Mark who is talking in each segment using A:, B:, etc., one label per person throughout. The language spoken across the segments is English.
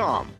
A: Inc.com.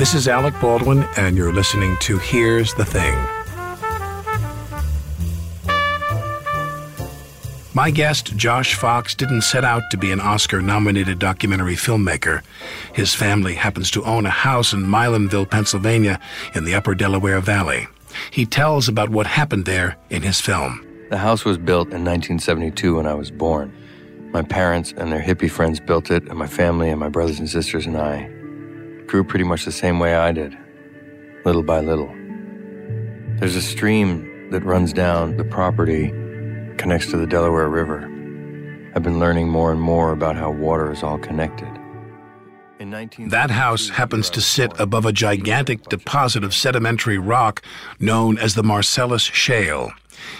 B: This is Alec Baldwin, and you're listening to Here's the Thing. My guest, Josh Fox, didn't set out to be an Oscar nominated documentary filmmaker. His family happens to own a house in Milanville, Pennsylvania, in the upper Delaware Valley. He tells about what happened there in his film.
C: The house was built in 1972 when I was born. My parents and their hippie friends built it, and my family and my brothers and sisters and I grew pretty much the same way I did, little by little. There's a stream that runs down the property, connects to the Delaware River. I've been learning more and more about how water is all connected.
B: That house happens to sit above a gigantic deposit of sedimentary rock known as the Marcellus Shale.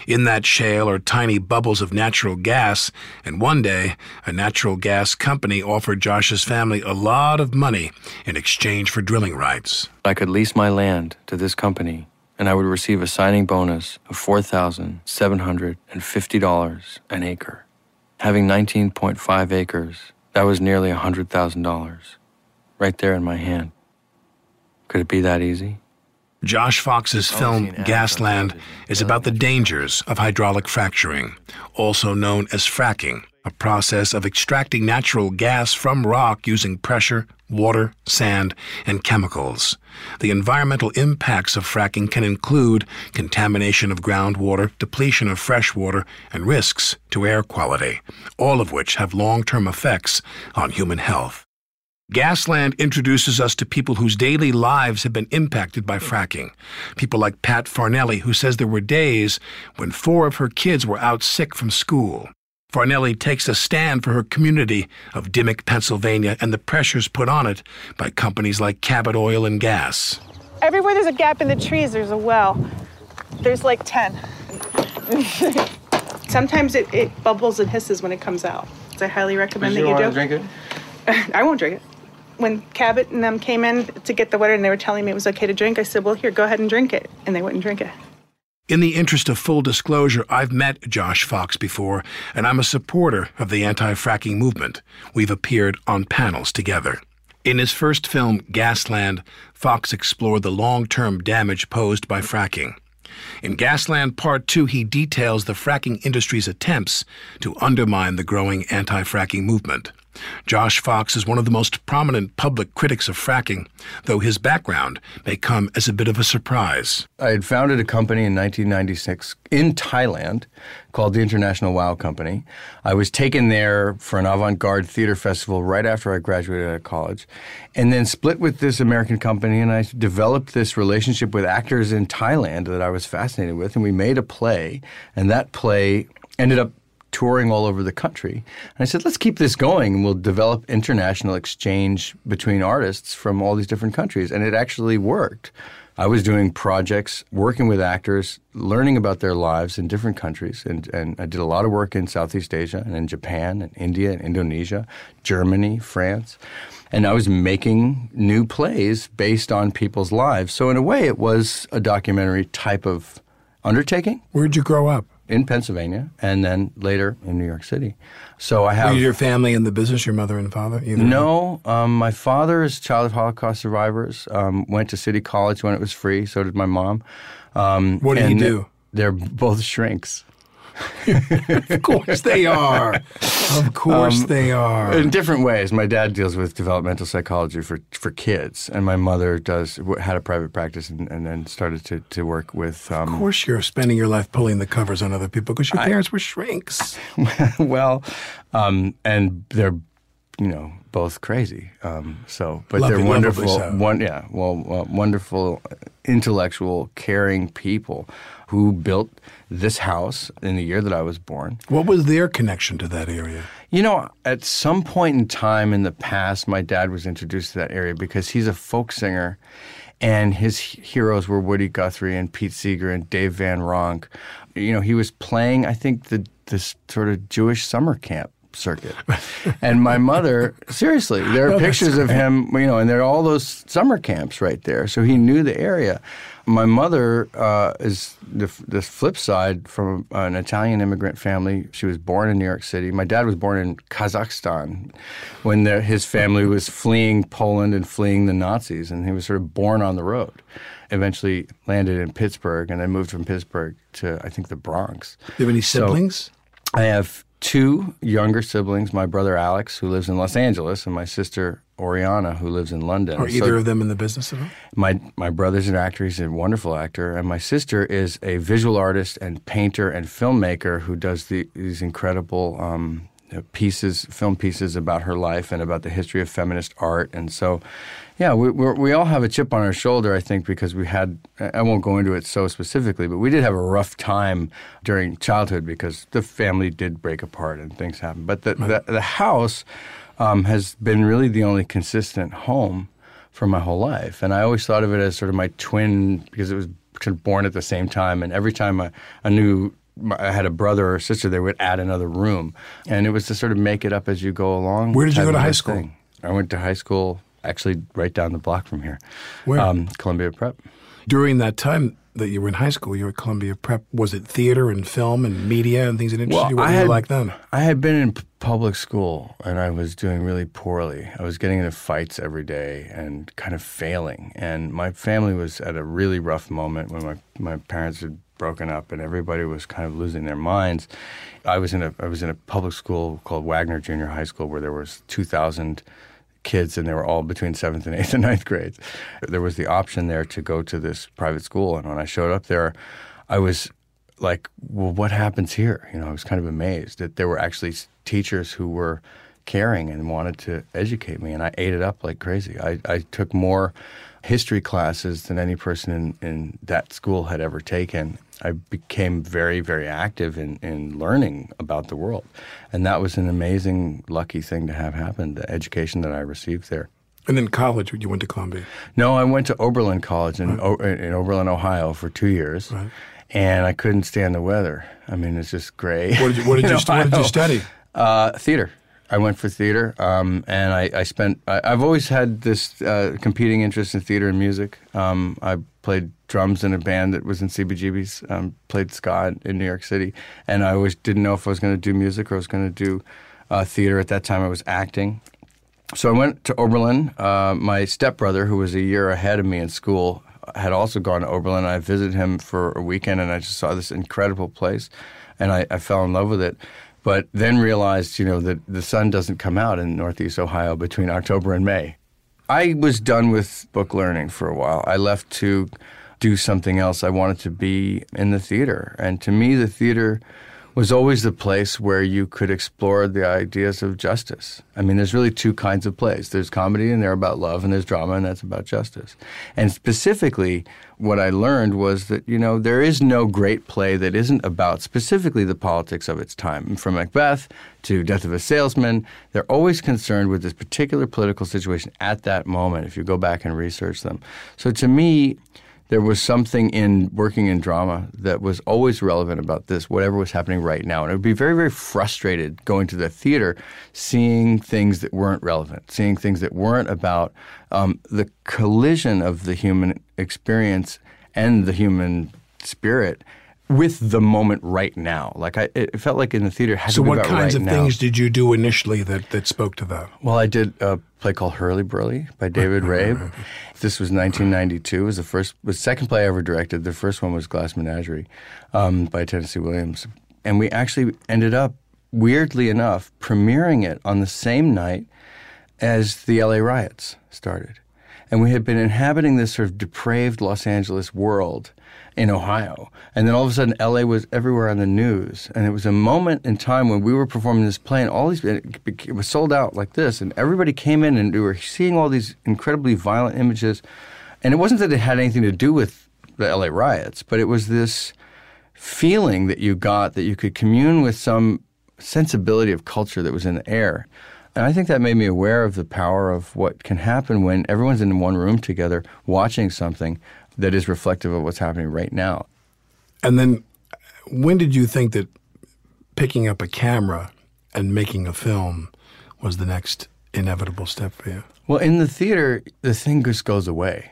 B: In that shale are tiny bubbles of natural gas, and one day, a natural gas company offered Josh's family a lot of money in exchange for drilling rights.
C: I could lease my land to this company, and I would receive a signing bonus of $4,750 an acre. Having 19.5 acres, that was nearly $100,000 right there in my hand. Could it be that easy?
B: Josh Fox's film Gasland is about the dangers of hydraulic fracturing, also known as fracking, a process of extracting natural gas from rock using pressure, water, sand, and chemicals. The environmental impacts of fracking can include contamination of groundwater, depletion of fresh water, and risks to air quality, all of which have long term effects on human health. Gasland introduces us to people whose daily lives have been impacted by fracking. People like Pat Farnelli, who says there were days when four of her kids were out sick from school. Farnelli takes a stand for her community of Dimock, Pennsylvania, and the pressures put on it by companies like Cabot Oil and Gas.
D: Everywhere there's a gap in the trees, there's a well. There's like 10. Sometimes it, it, bubbles and hisses when it comes out. So I highly recommend
C: Would you
D: that you
C: want
D: do.
C: to drink it?
D: I won't drink it. When Cabot and them came in to get the water and they were telling me it was okay to drink, I said, well, here, go ahead and drink it. And they wouldn't drink it.
B: In the interest of full disclosure, I've met Josh Fox before, and I'm a supporter of the anti fracking movement. We've appeared on panels together. In his first film, Gasland, Fox explored the long term damage posed by fracking. In Gasland Part 2, he details the fracking industry's attempts to undermine the growing anti fracking movement. Josh Fox is one of the most prominent public critics of fracking, though his background may come as a bit of a surprise.
C: I had founded a company in 1996 in Thailand called the International Wow Company. I was taken there for an avant garde theater festival right after I graduated out of college, and then split with this American company. And I developed this relationship with actors in Thailand that I was fascinated with, and we made a play, and that play ended up touring all over the country. And I said, let's keep this going and we'll develop international exchange between artists from all these different countries. And it actually worked. I was doing projects, working with actors, learning about their lives in different countries. And, and I did a lot of work in Southeast Asia and in Japan and India and Indonesia, Germany, France. And I was making new plays based on people's lives. So, in a way, it was a documentary type of undertaking.
B: Where'd you grow up?
C: In Pennsylvania, and then later in New York City. So I have.
B: Were your family in the business? Your mother and father? Either
C: no, um, my father is child of Holocaust survivors. Um, went to City College when it was free. So did my mom. Um,
B: what did he do?
C: They're both shrinks.
B: of course they are. Of course um, they are.
C: In different ways. My dad deals with developmental psychology for, for kids, and my mother does had a private practice and, and then started to, to work with.
B: Um, of course, you're spending your life pulling the covers on other people because your parents I, were shrinks.
C: well, um, and they're you know both crazy. Um, so, but
B: Lovely,
C: they're wonderful.
B: So.
C: One, yeah, well, uh, wonderful, intellectual, caring people who built this house in the year that I was born.
B: What was their connection to that area?
C: You know, at some point in time in the past, my dad was introduced to that area because he's a folk singer. And his heroes were Woody Guthrie and Pete Seeger and Dave Van Ronk. You know, he was playing, I think, the this sort of Jewish summer camp circuit. and my mother, seriously, there are no, pictures of him, you know, and there are all those summer camps right there. So he knew the area. My mother uh, is the, the flip side from an Italian immigrant family. She was born in New York City. My dad was born in Kazakhstan when the, his family was fleeing Poland and fleeing the Nazis, and he was sort of born on the road. Eventually landed in Pittsburgh, and then moved from Pittsburgh to I think the Bronx.
B: Do you have any siblings? So
C: I have two younger siblings, my brother Alex, who lives in Los Angeles, and my sister Oriana, who lives in London.
B: Are either so of them in the business at all?
C: My my brother's an actor; he's a wonderful actor, and my sister is a visual artist and painter and filmmaker who does the, these incredible um, pieces, film pieces about her life and about the history of feminist art. And so, yeah, we we all have a chip on our shoulder, I think, because we had. I won't go into it so specifically, but we did have a rough time during childhood because the family did break apart and things happened. But the the, the house um, has been really the only consistent home for my whole life, and I always thought of it as sort of my twin because it was born at the same time, and every time a, a new I had a brother or sister, they would add another room, and it was to sort of make it up as you go along.
B: Where did you go to high school? Thing.
C: I went to high school actually right down the block from here.
B: Where?
C: Um, Columbia Prep.
B: During that time that you were in high school, you were at Columbia Prep. Was it theater and film and media and things that interested
C: well,
B: you? What
C: I
B: had, like then?
C: I had been in public school and I was doing really poorly. I was getting into fights every day and kind of failing. And my family was at a really rough moment when my, my parents had broken up and everybody was kind of losing their minds. I was in a I was in a public school called Wagner Junior High School where there was 2000 kids and they were all between 7th and 8th and ninth grades. There was the option there to go to this private school and when I showed up there I was like, well, what happens here? You know, I was kind of amazed that there were actually teachers who were caring and wanted to educate me, and I ate it up like crazy. I, I took more history classes than any person in, in that school had ever taken. I became very, very active in, in learning about the world. And that was an amazing, lucky thing to have happen, the education that I received there.
B: And then college, you went to Columbia?
C: No, I went to Oberlin College in, right. in Oberlin, Ohio for two years.
B: Right.
C: And I couldn't stand the weather. I mean, it's just gray.
B: What did you, what did you, what did you study?
C: Uh, theater. I went for theater, um, and I, I spent. I, have always had this uh, competing interest in theater and music. Um, I played drums in a band that was in CBGB's. Um, played ska in New York City, and I always didn't know if I was going to do music or I was going to do uh, theater. At that time, I was acting. So I went to Oberlin. Uh, my stepbrother, who was a year ahead of me in school, had also gone to Oberlin. I visited him for a weekend, and I just saw this incredible place, and I, I fell in love with it but then realized, you know, that the sun doesn't come out in Northeast Ohio between October and May. I was done with book learning for a while. I left to do something else. I wanted to be in the theater. And to me, the theater was always the place where you could explore the ideas of justice. I mean, there's really two kinds of plays. There's comedy and they're about love, and there's drama and that's about justice. And specifically, what I learned was that, you know, there is no great play that isn't about specifically the politics of its time. From Macbeth to Death of a Salesman, they're always concerned with this particular political situation at that moment if you go back and research them. So to me, There was something in working in drama that was always relevant about this, whatever was happening right now. And it would be very, very frustrated going to the theater, seeing things that weren't relevant, seeing things that weren't about um, the collision of the human experience and the human spirit with the moment right now. Like I, it felt like in the theater
B: So
C: to be
B: what kinds
C: right
B: of
C: now.
B: things did you do initially that, that spoke to that?
C: Well, I did a play called Hurlyburly by David Rabe. This was 1992. It was the first, was the second play I ever directed. The first one was Glass Menagerie um, by Tennessee Williams, and we actually ended up, weirdly enough, premiering it on the same night as the LA riots started. And we had been inhabiting this sort of depraved Los Angeles world in Ohio. And then all of a sudden, LA was everywhere on the news. And it was a moment in time when we were performing this play, and all these, it was sold out like this. And everybody came in, and we were seeing all these incredibly violent images. And it wasn't that it had anything to do with the LA riots, but it was this feeling that you got that you could commune with some sensibility of culture that was in the air. And I think that made me aware of the power of what can happen when everyone's in one room together watching something that is reflective of what's happening right now.
B: And then when did you think that picking up a camera and making a film was the next inevitable step for you?
C: Well, in the theater, the thing just goes away.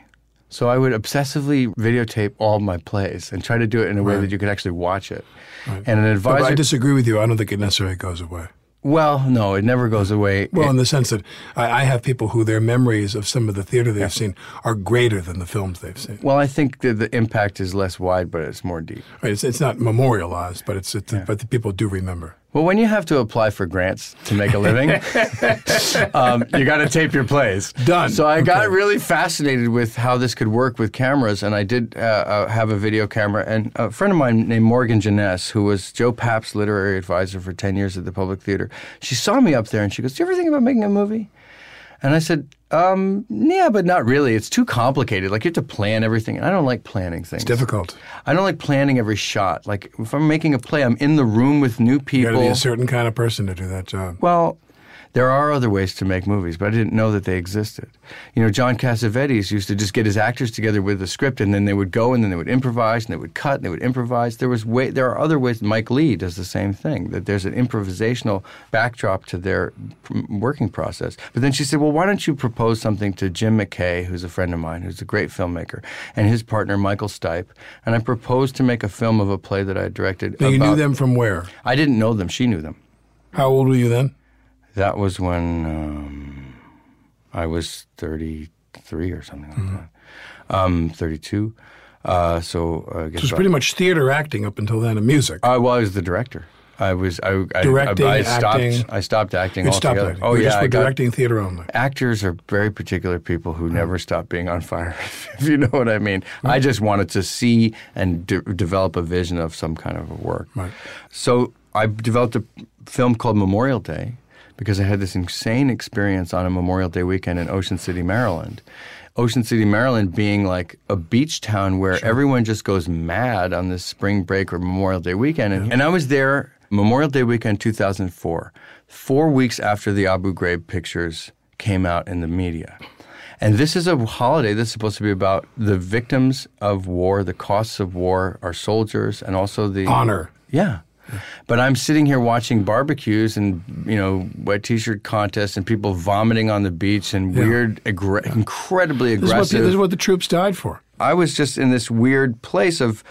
C: So I would obsessively videotape all my plays and try to do it in a way
B: Right.
C: that you could actually watch it. And an advisor.
B: but I disagree with you. I don't think it necessarily goes away.
C: Well, no, it never goes away.
B: Well, in the sense that I, I have people who their memories of some of the theater they've seen are greater than the films they've seen.
C: well, I think that the impact is less wide, but it's more deep.
B: Right, It's, it's not memorialized, but it's, it's but the people do remember.
C: Well, when you have to apply for grants to make a living, um, you got to tape your plays.
B: Done.
C: So I got really fascinated with how this could work with cameras, and I did uh, uh, have a video camera. And a friend of mine named Morgan Jenness, who was Joe Papp's literary advisor for 10 years at the Public Theater, she saw me up there and she goes, Do you ever think about making a movie? And I said, um, yeah, but not really. It's too complicated. Like you have to plan everything. And I don't like planning things.
B: It's difficult.
C: I don't like planning every shot. Like if I'm making a play, I'm in the room with new people.
B: You got to be a certain kind of person to do that job.
C: Well, there are other ways to make movies, but I didn't know that they existed. You know, John Cassavetes used to just get his actors together with a script, and then they would go and then they would improvise, and they would cut, and they would improvise. There was way, there are other ways. Mike Leigh does the same thing. That there's an improvisational backdrop to their working process. But then she said, "Well, why don't you propose something to Jim McKay, who's a friend of mine, who's a great filmmaker, and his partner Michael Stipe?" And I proposed to make a film of a play that I directed.
B: Now, you knew them from where?
C: I didn't know them. She knew them.
B: How old were you then?
C: That was when um, I was 33 or something like that. Um, 32. Uh, so uh, I guess
B: It was pretty much theater acting up until then, and music.
C: I, well, I was the director. I was I, I
B: Directing,
C: I, I stopped.
B: acting.
C: I stopped acting
B: you stopped
C: altogether.
B: acting.
C: Oh
B: you
C: yeah,
B: just
C: I got-
B: directing theater only.
C: actors are very particular people who never stop being on fire, if you know what I mean. I just wanted to see and de- develop a vision of some kind of a work.
B: Right.
C: So I developed a film called Memorial Day because I had this insane experience on a Memorial Day weekend in Ocean City, Maryland. Ocean City, Maryland being like a beach town where everyone just goes mad on this spring break or Memorial Day weekend. And, and I was there Memorial Day weekend 2004, four weeks after the Abu Ghraib pictures came out in the media. And this is a holiday that's supposed to be about the victims of war, the costs of war, our soldiers, and also the
B: Honor.
C: Yeah. But I'm sitting here watching barbecues and you know wet T-shirt contests and people vomiting on the beach and weird, aggr- incredibly
B: This is, the,
C: aggressive.
B: this is what the troops died for.
C: I was just in this weird place of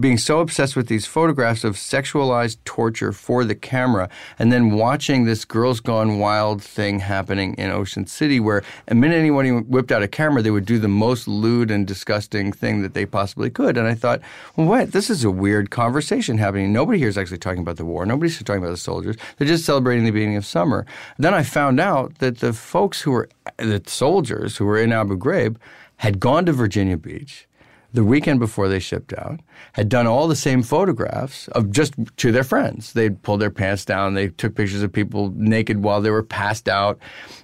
C: being so obsessed with these photographs of sexualized torture for the camera, and then watching this "Girls Gone Wild" thing happening in Ocean City, where a minute anyone whipped out a camera, they would do the most lewd and disgusting thing that they possibly could. And I thought, well, wait, this is a weird conversation happening. Nobody here is actually talking about the war. Nobody's talking about the soldiers. They're just celebrating the beginning of summer. Then I found out that the folks who were the soldiers who were in Abu Ghraib had gone to Virginia Beach the weekend before they shipped out, had done all the same photographs of just to their friends. They'd pulled their pants down, they took pictures of people naked while they were passed out.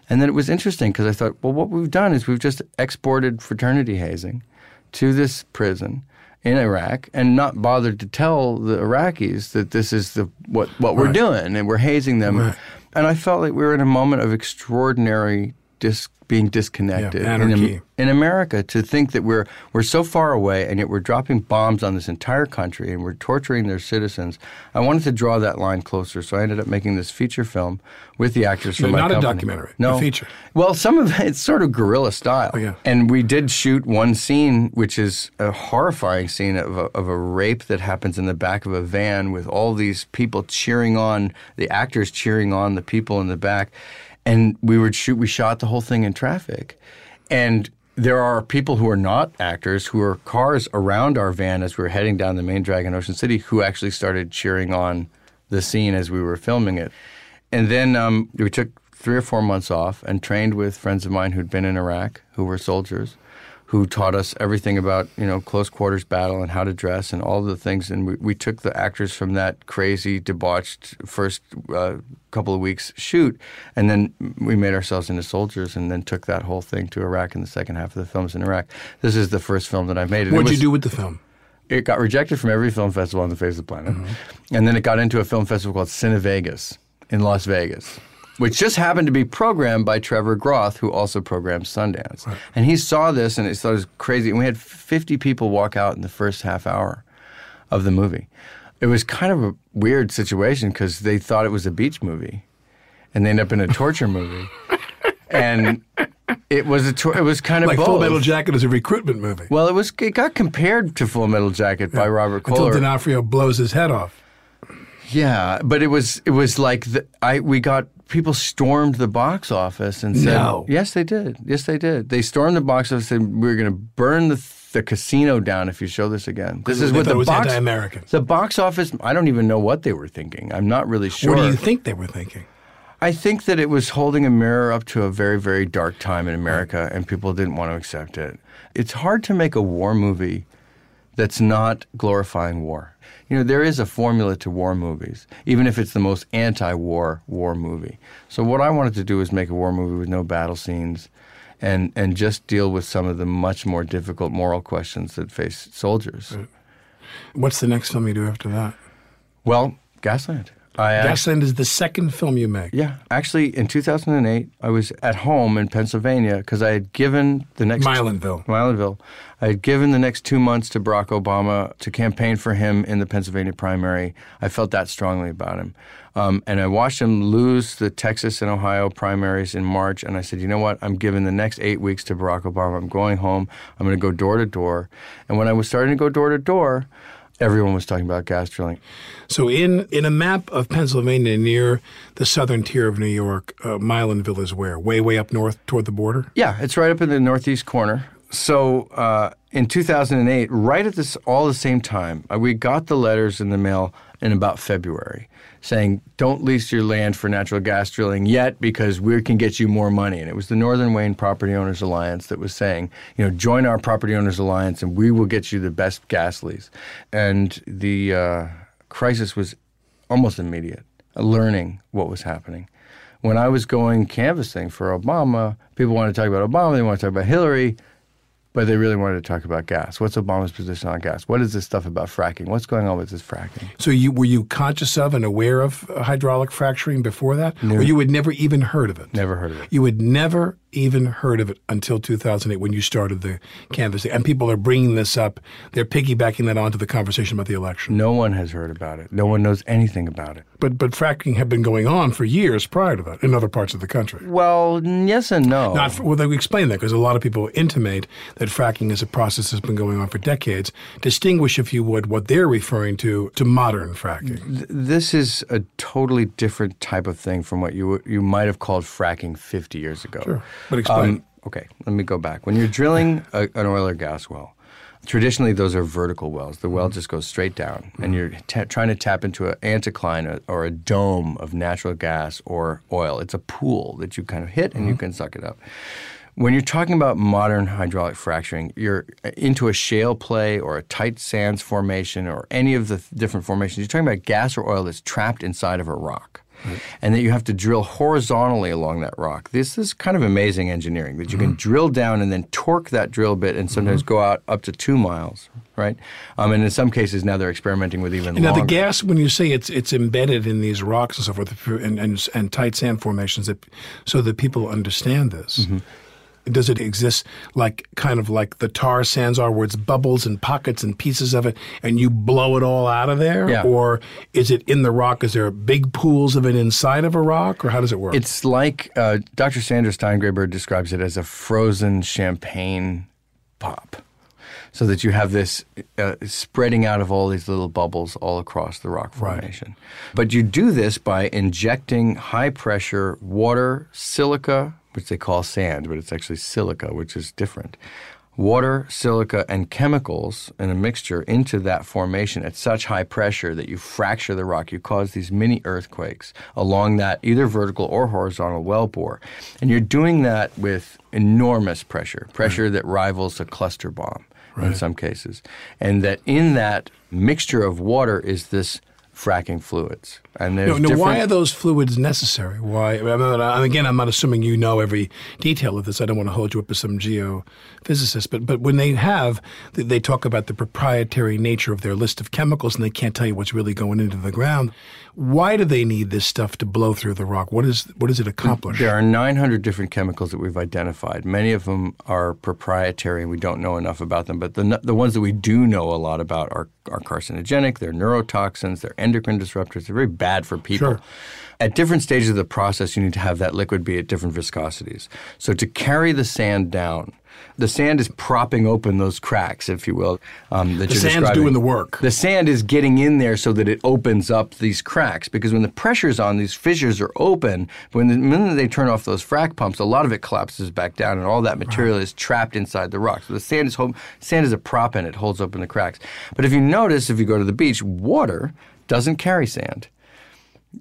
C: And then it was interesting because I thought, well, what we've done is we've just exported fraternity hazing to this prison in Iraq and not bothered to tell the Iraqis that this is the what, what we're doing and we're hazing them.
B: Right.
C: And I felt like we were in a moment of extraordinary dis, being disconnected
B: Yeah,
C: in, in America to think that we're we're so far away and yet we're dropping bombs on this entire country and we're torturing their citizens. I wanted to draw that line closer, so I ended up making this feature film with the actors from
B: No,
C: my
B: not a
C: company.
B: documentary, a
C: no
B: feature.
C: Well, some of it's sort of guerrilla style,
B: Oh, yeah.
C: and we did shoot one scene, which is a horrifying scene of a, of a rape that happens in the back of a van with all these people cheering on the actors cheering on the people in the back, and we would shoot. We shot the whole thing in traffic, and there are people who are not actors who are cars around our van as we were heading down the main drag in Ocean City who actually started cheering on the scene as we were filming it. And then um, we took three or four months off and trained with friends of mine who'd been in Iraq, who were soldiers, who taught us everything about you know close quarters battle and how to dress and all the things. And we, we took the actors from that crazy, debauched first uh, couple of weeks shoot, and then we made ourselves into soldiers, and then took that whole thing to Iraq in the second half of the films in Iraq. This is the first film that I've made. What
B: did you do with the film?
C: it got rejected from every film festival on the face of the planet. And then it got into a film festival called CineVegas in Las Vegas, which just happened to be programmed by Trevor Groth, who also programmed Sundance. And he saw this and he thought it was crazy. And we had 50 people walk out in the first half hour of the movie. It was kind of a weird situation because they thought it was a beach movie and they end up in a torture movie. And it was a tor- it was kind of
B: Like
C: both.
B: Full Metal Jacket is a recruitment movie.
C: Well, it was it got compared to Full Metal Jacket by Robert Koehler.
B: Until D'Onofrio blows his head off.
C: Yeah, but it was it was like the, I we got people stormed the box office and said
B: No.
C: yes they did yes they did they stormed the box office and said, we are going to burn the the casino down if you show this again. This is what the
B: was
C: box
B: anti-American.
C: The box office I don't even know what they were thinking. I'm not really sure.
B: What do you think they were thinking?
C: I think that it was holding a mirror up to a very, very dark time in America, and people didn't want to accept it. It's hard to make a war movie that's not glorifying war. You know, there is a formula to war movies, even if it's the most anti-war war movie. So what I wanted to do was make a war movie with no battle scenes and and just deal with some of the much more difficult moral questions that face soldiers.
B: What's the next film you do after that?
C: Well, Gasland. I
B: Gasland is the second film you make.
C: Yeah, actually, in 2008, I was at home in Pennsylvania because I had given the next
B: Milanville.
C: Milanville. I had given the next two months to Barack Obama to campaign for him in the Pennsylvania primary. I felt that strongly about him, um, and I watched him lose the Texas and Ohio primaries in March. And I said, you know what? I'm giving the next eight weeks to Barack Obama. I'm going home. I'm going to go door to door. And when I was starting to go door to door, everyone was talking about gas drilling.
B: So in in a map of Pennsylvania near the southern tier of New York, uh, Milanville is where? Way way up north toward the border.
C: Yeah, it's right up in the northeast corner. So uh, in 2008, right at this all the same time, uh, we got the letters in the mail in about February saying, "Don't lease your land for natural gas drilling yet because we can get you more money." And it was the Northern Wayne Property Owners Alliance that was saying, "You know, join our Property Owners Alliance, and we will get you the best gas lease." And the uh, crisis was almost immediate. Learning what was happening when I was going canvassing for Obama, people wanted to talk about Obama, they wanted to talk about Hillary, but they really wanted to talk about gas. What's Obama's position on gas? What is this stuff about fracking? What's going on with this fracking?
B: So you were you conscious of and aware of uh, hydraulic fracturing before that, or you had never even heard of it?
C: Never heard of it.
B: You had never even heard of it until 2008 when you started the canvassing. And people are bringing this up. They're piggybacking that onto the conversation about the election.
C: No one has heard about it. No one knows anything about it.
B: But but fracking had been going on for years prior to that in other parts of the country.
C: Well, yes and no.
B: Not for, well, they explain that because a lot of people intimate that fracking is a process that's been going on for decades. Distinguish, if you would, what they're referring to to modern fracking.
C: Th- this is a totally different type of thing from what you you might have called fracking 50 years ago.
B: Sure. But explain.
C: Um, okay, let me go back. When you're drilling a, an oil or gas well, traditionally those are vertical wells. The well just goes straight down, and mm-hmm. you're ta trying to tap into an anticline or, a dome of natural gas or oil. It's a pool that you kind of hit, and you mm-hmm. can suck it up. When you're talking about modern hydraulic fracturing, you're uh, into a shale play or a tight sands formation or any of the th- different formations. You're talking about gas or oil that's trapped inside of a rock. And that you have to drill horizontally along that rock. This is kind of amazing engineering that you
B: Mm-hmm.
C: can drill down and then torque that drill bit and sometimes go out up to two miles, right? Um, and in some cases now they're experimenting with even
B: And now
C: longer.
B: the gas, when you say it's it's embedded in these rocks and so forth, and, and, and tight sand formations, that, so that people understand this.
C: Mm-hmm.
B: Does it exist like kind of like the tar sands are, where it's bubbles and pockets and pieces of it, and you blow it all out of there,
C: Yeah.
B: or is it in the rock? Is there big pools of it inside of a rock, or how does it work?
C: It's like uh, Dr. Sandra Steingraber describes it as a frozen champagne pop. So that you have this uh, spreading out of all these little bubbles all across the rock
B: Right.
C: formation. But you do this by injecting high pressure water, silica, which they call sand, but it's actually silica, which is different. Water, silica, and chemicals in a mixture into that formation at such high pressure that you fracture the rock. You cause these mini earthquakes along that either vertical or horizontal well bore. And you're doing that with enormous pressure, pressure that rivals a cluster bomb in some cases. And that in that mixture of water is this fracking fluids. And
B: no, no. Why are those fluids necessary? Why? I- again, I'm not assuming you know every detail of this. I don't want to hold you up as some geophysicist, but but when they have, they- they talk about the proprietary nature of their list of chemicals, and they can't tell you what's really going into the ground. Why do they need this stuff to blow through the rock? What is what does it accomplish?
C: There are 900 different chemicals that we've identified. Many of them are proprietary and we don't know enough about them. But the, the ones that we do know a lot about are, are carcinogenic, they're neurotoxins, they're endocrine disruptors, they're very bad for people.
B: Sure.
C: At different stages of the process, you need to have that liquid be at different viscosities. So to carry the sand down, the sand is propping open those cracks, if you will. Um, that
B: The
C: you're
B: sand's
C: describing.
B: doing the work.
C: The sand is getting in there so that it opens up these cracks because when the pressure's on, these fissures are open. But when the minute they turn off those frac pumps, a lot of it collapses back down, and all that material is trapped inside the rock. So the sand is home, sand is a prop and it holds open the cracks. But if you notice, if you go to the beach, water doesn't carry sand.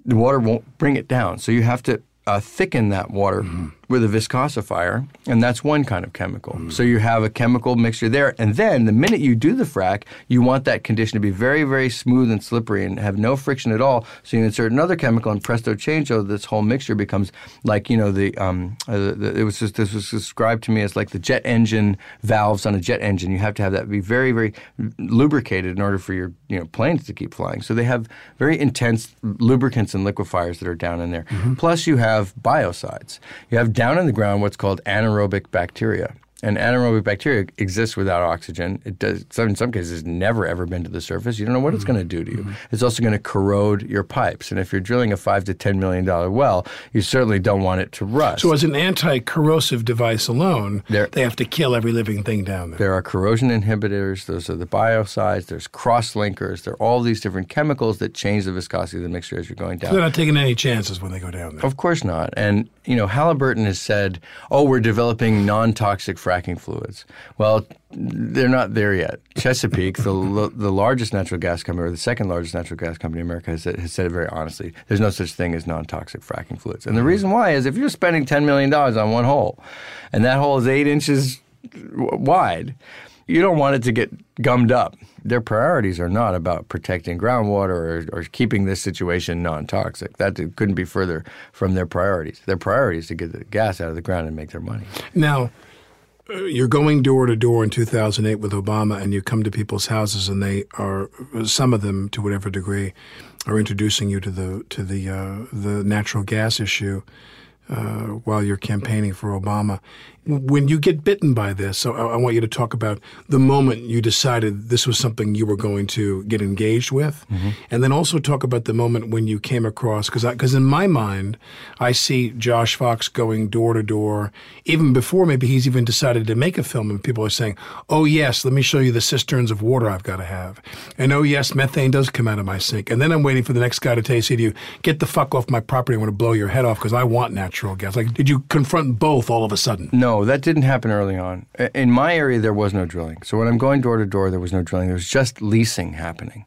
C: The water won't bring it down, so you have to uh, thicken that water
B: Mm-hmm.
C: With a viscosifier, and that's one kind of chemical.
B: Mm-hmm.
C: So you have a chemical mixture there, and then the minute you do the frac, you want that condition to be very, very smooth and slippery and have no friction at all. So you insert another chemical, and presto changeo, this whole mixture becomes like you know the, um, uh, the it was just, this was described to me as like the jet engine valves on a jet engine. You have to have that be very, very lubricated in order for your you know planes to keep flying. So they have very intense lubricants and liquefiers that are down in there. Plus you have biocides. You have down in the ground what's called anaerobic bacteria. And anaerobic bacteria exists without oxygen. It does, some, in some cases, never ever been to the surface. You don't know what it's mm-hmm. going to do to you. Mm-hmm. It's also going to corrode your pipes. And if you're drilling a five to ten million dollar well, you certainly don't want it to rust.
B: so, as an anti-corrosive device alone,
C: There-
B: they have to kill every living thing down there.
C: There are corrosion inhibitors. Those are the biocides. There's cross-linkers. There are all these different chemicals that change the viscosity of the mixture as you're going down.
B: They're not taking any chances when they go down there.
C: Of course not. And, you know, Halliburton has said, oh, we're developing non toxic fracking fluids. Well, they're not there yet. Chesapeake, the, the largest natural gas company, or the second largest natural gas company in America, has said, has said it very honestly there's no such thing as non toxic fracking fluids. And the mm-hmm. reason why is if you're spending $10 million on one hole, and that hole is eight inches wide, you don't want it to get gummed up. Their priorities are not about protecting groundwater or, or keeping this situation non-toxic. That couldn't be further from their priorities. Their priority is to get the gas out of the ground and make their money.
B: Now, you're going door to door in 2008 with Obama, and you come to people's houses, and they are some of them, to whatever degree, are introducing you to the to the uh, the natural gas issue uh, while you're campaigning for Obama. When you get bitten by this, so I, I want you to talk about the moment you decided this was something you were going to get engaged with, mm-hmm. and then also talk about the moment when you came across because because in my mind, I see Josh Fox going door to door even before maybe he's even decided to make a film, and people are saying, "Oh yes, let me show you the cisterns of water I've got to have," and "Oh yes, methane does come out of my sink," and then I'm waiting for the next guy to tell you, say to you, "Get the fuck off my property! I want to blow your head off because I want natural gas." Like, did you confront both all of a sudden?
C: No, that didn't happen early on. In my area, there was no drilling. So when I'm going door to door, there was no drilling. There was just leasing happening.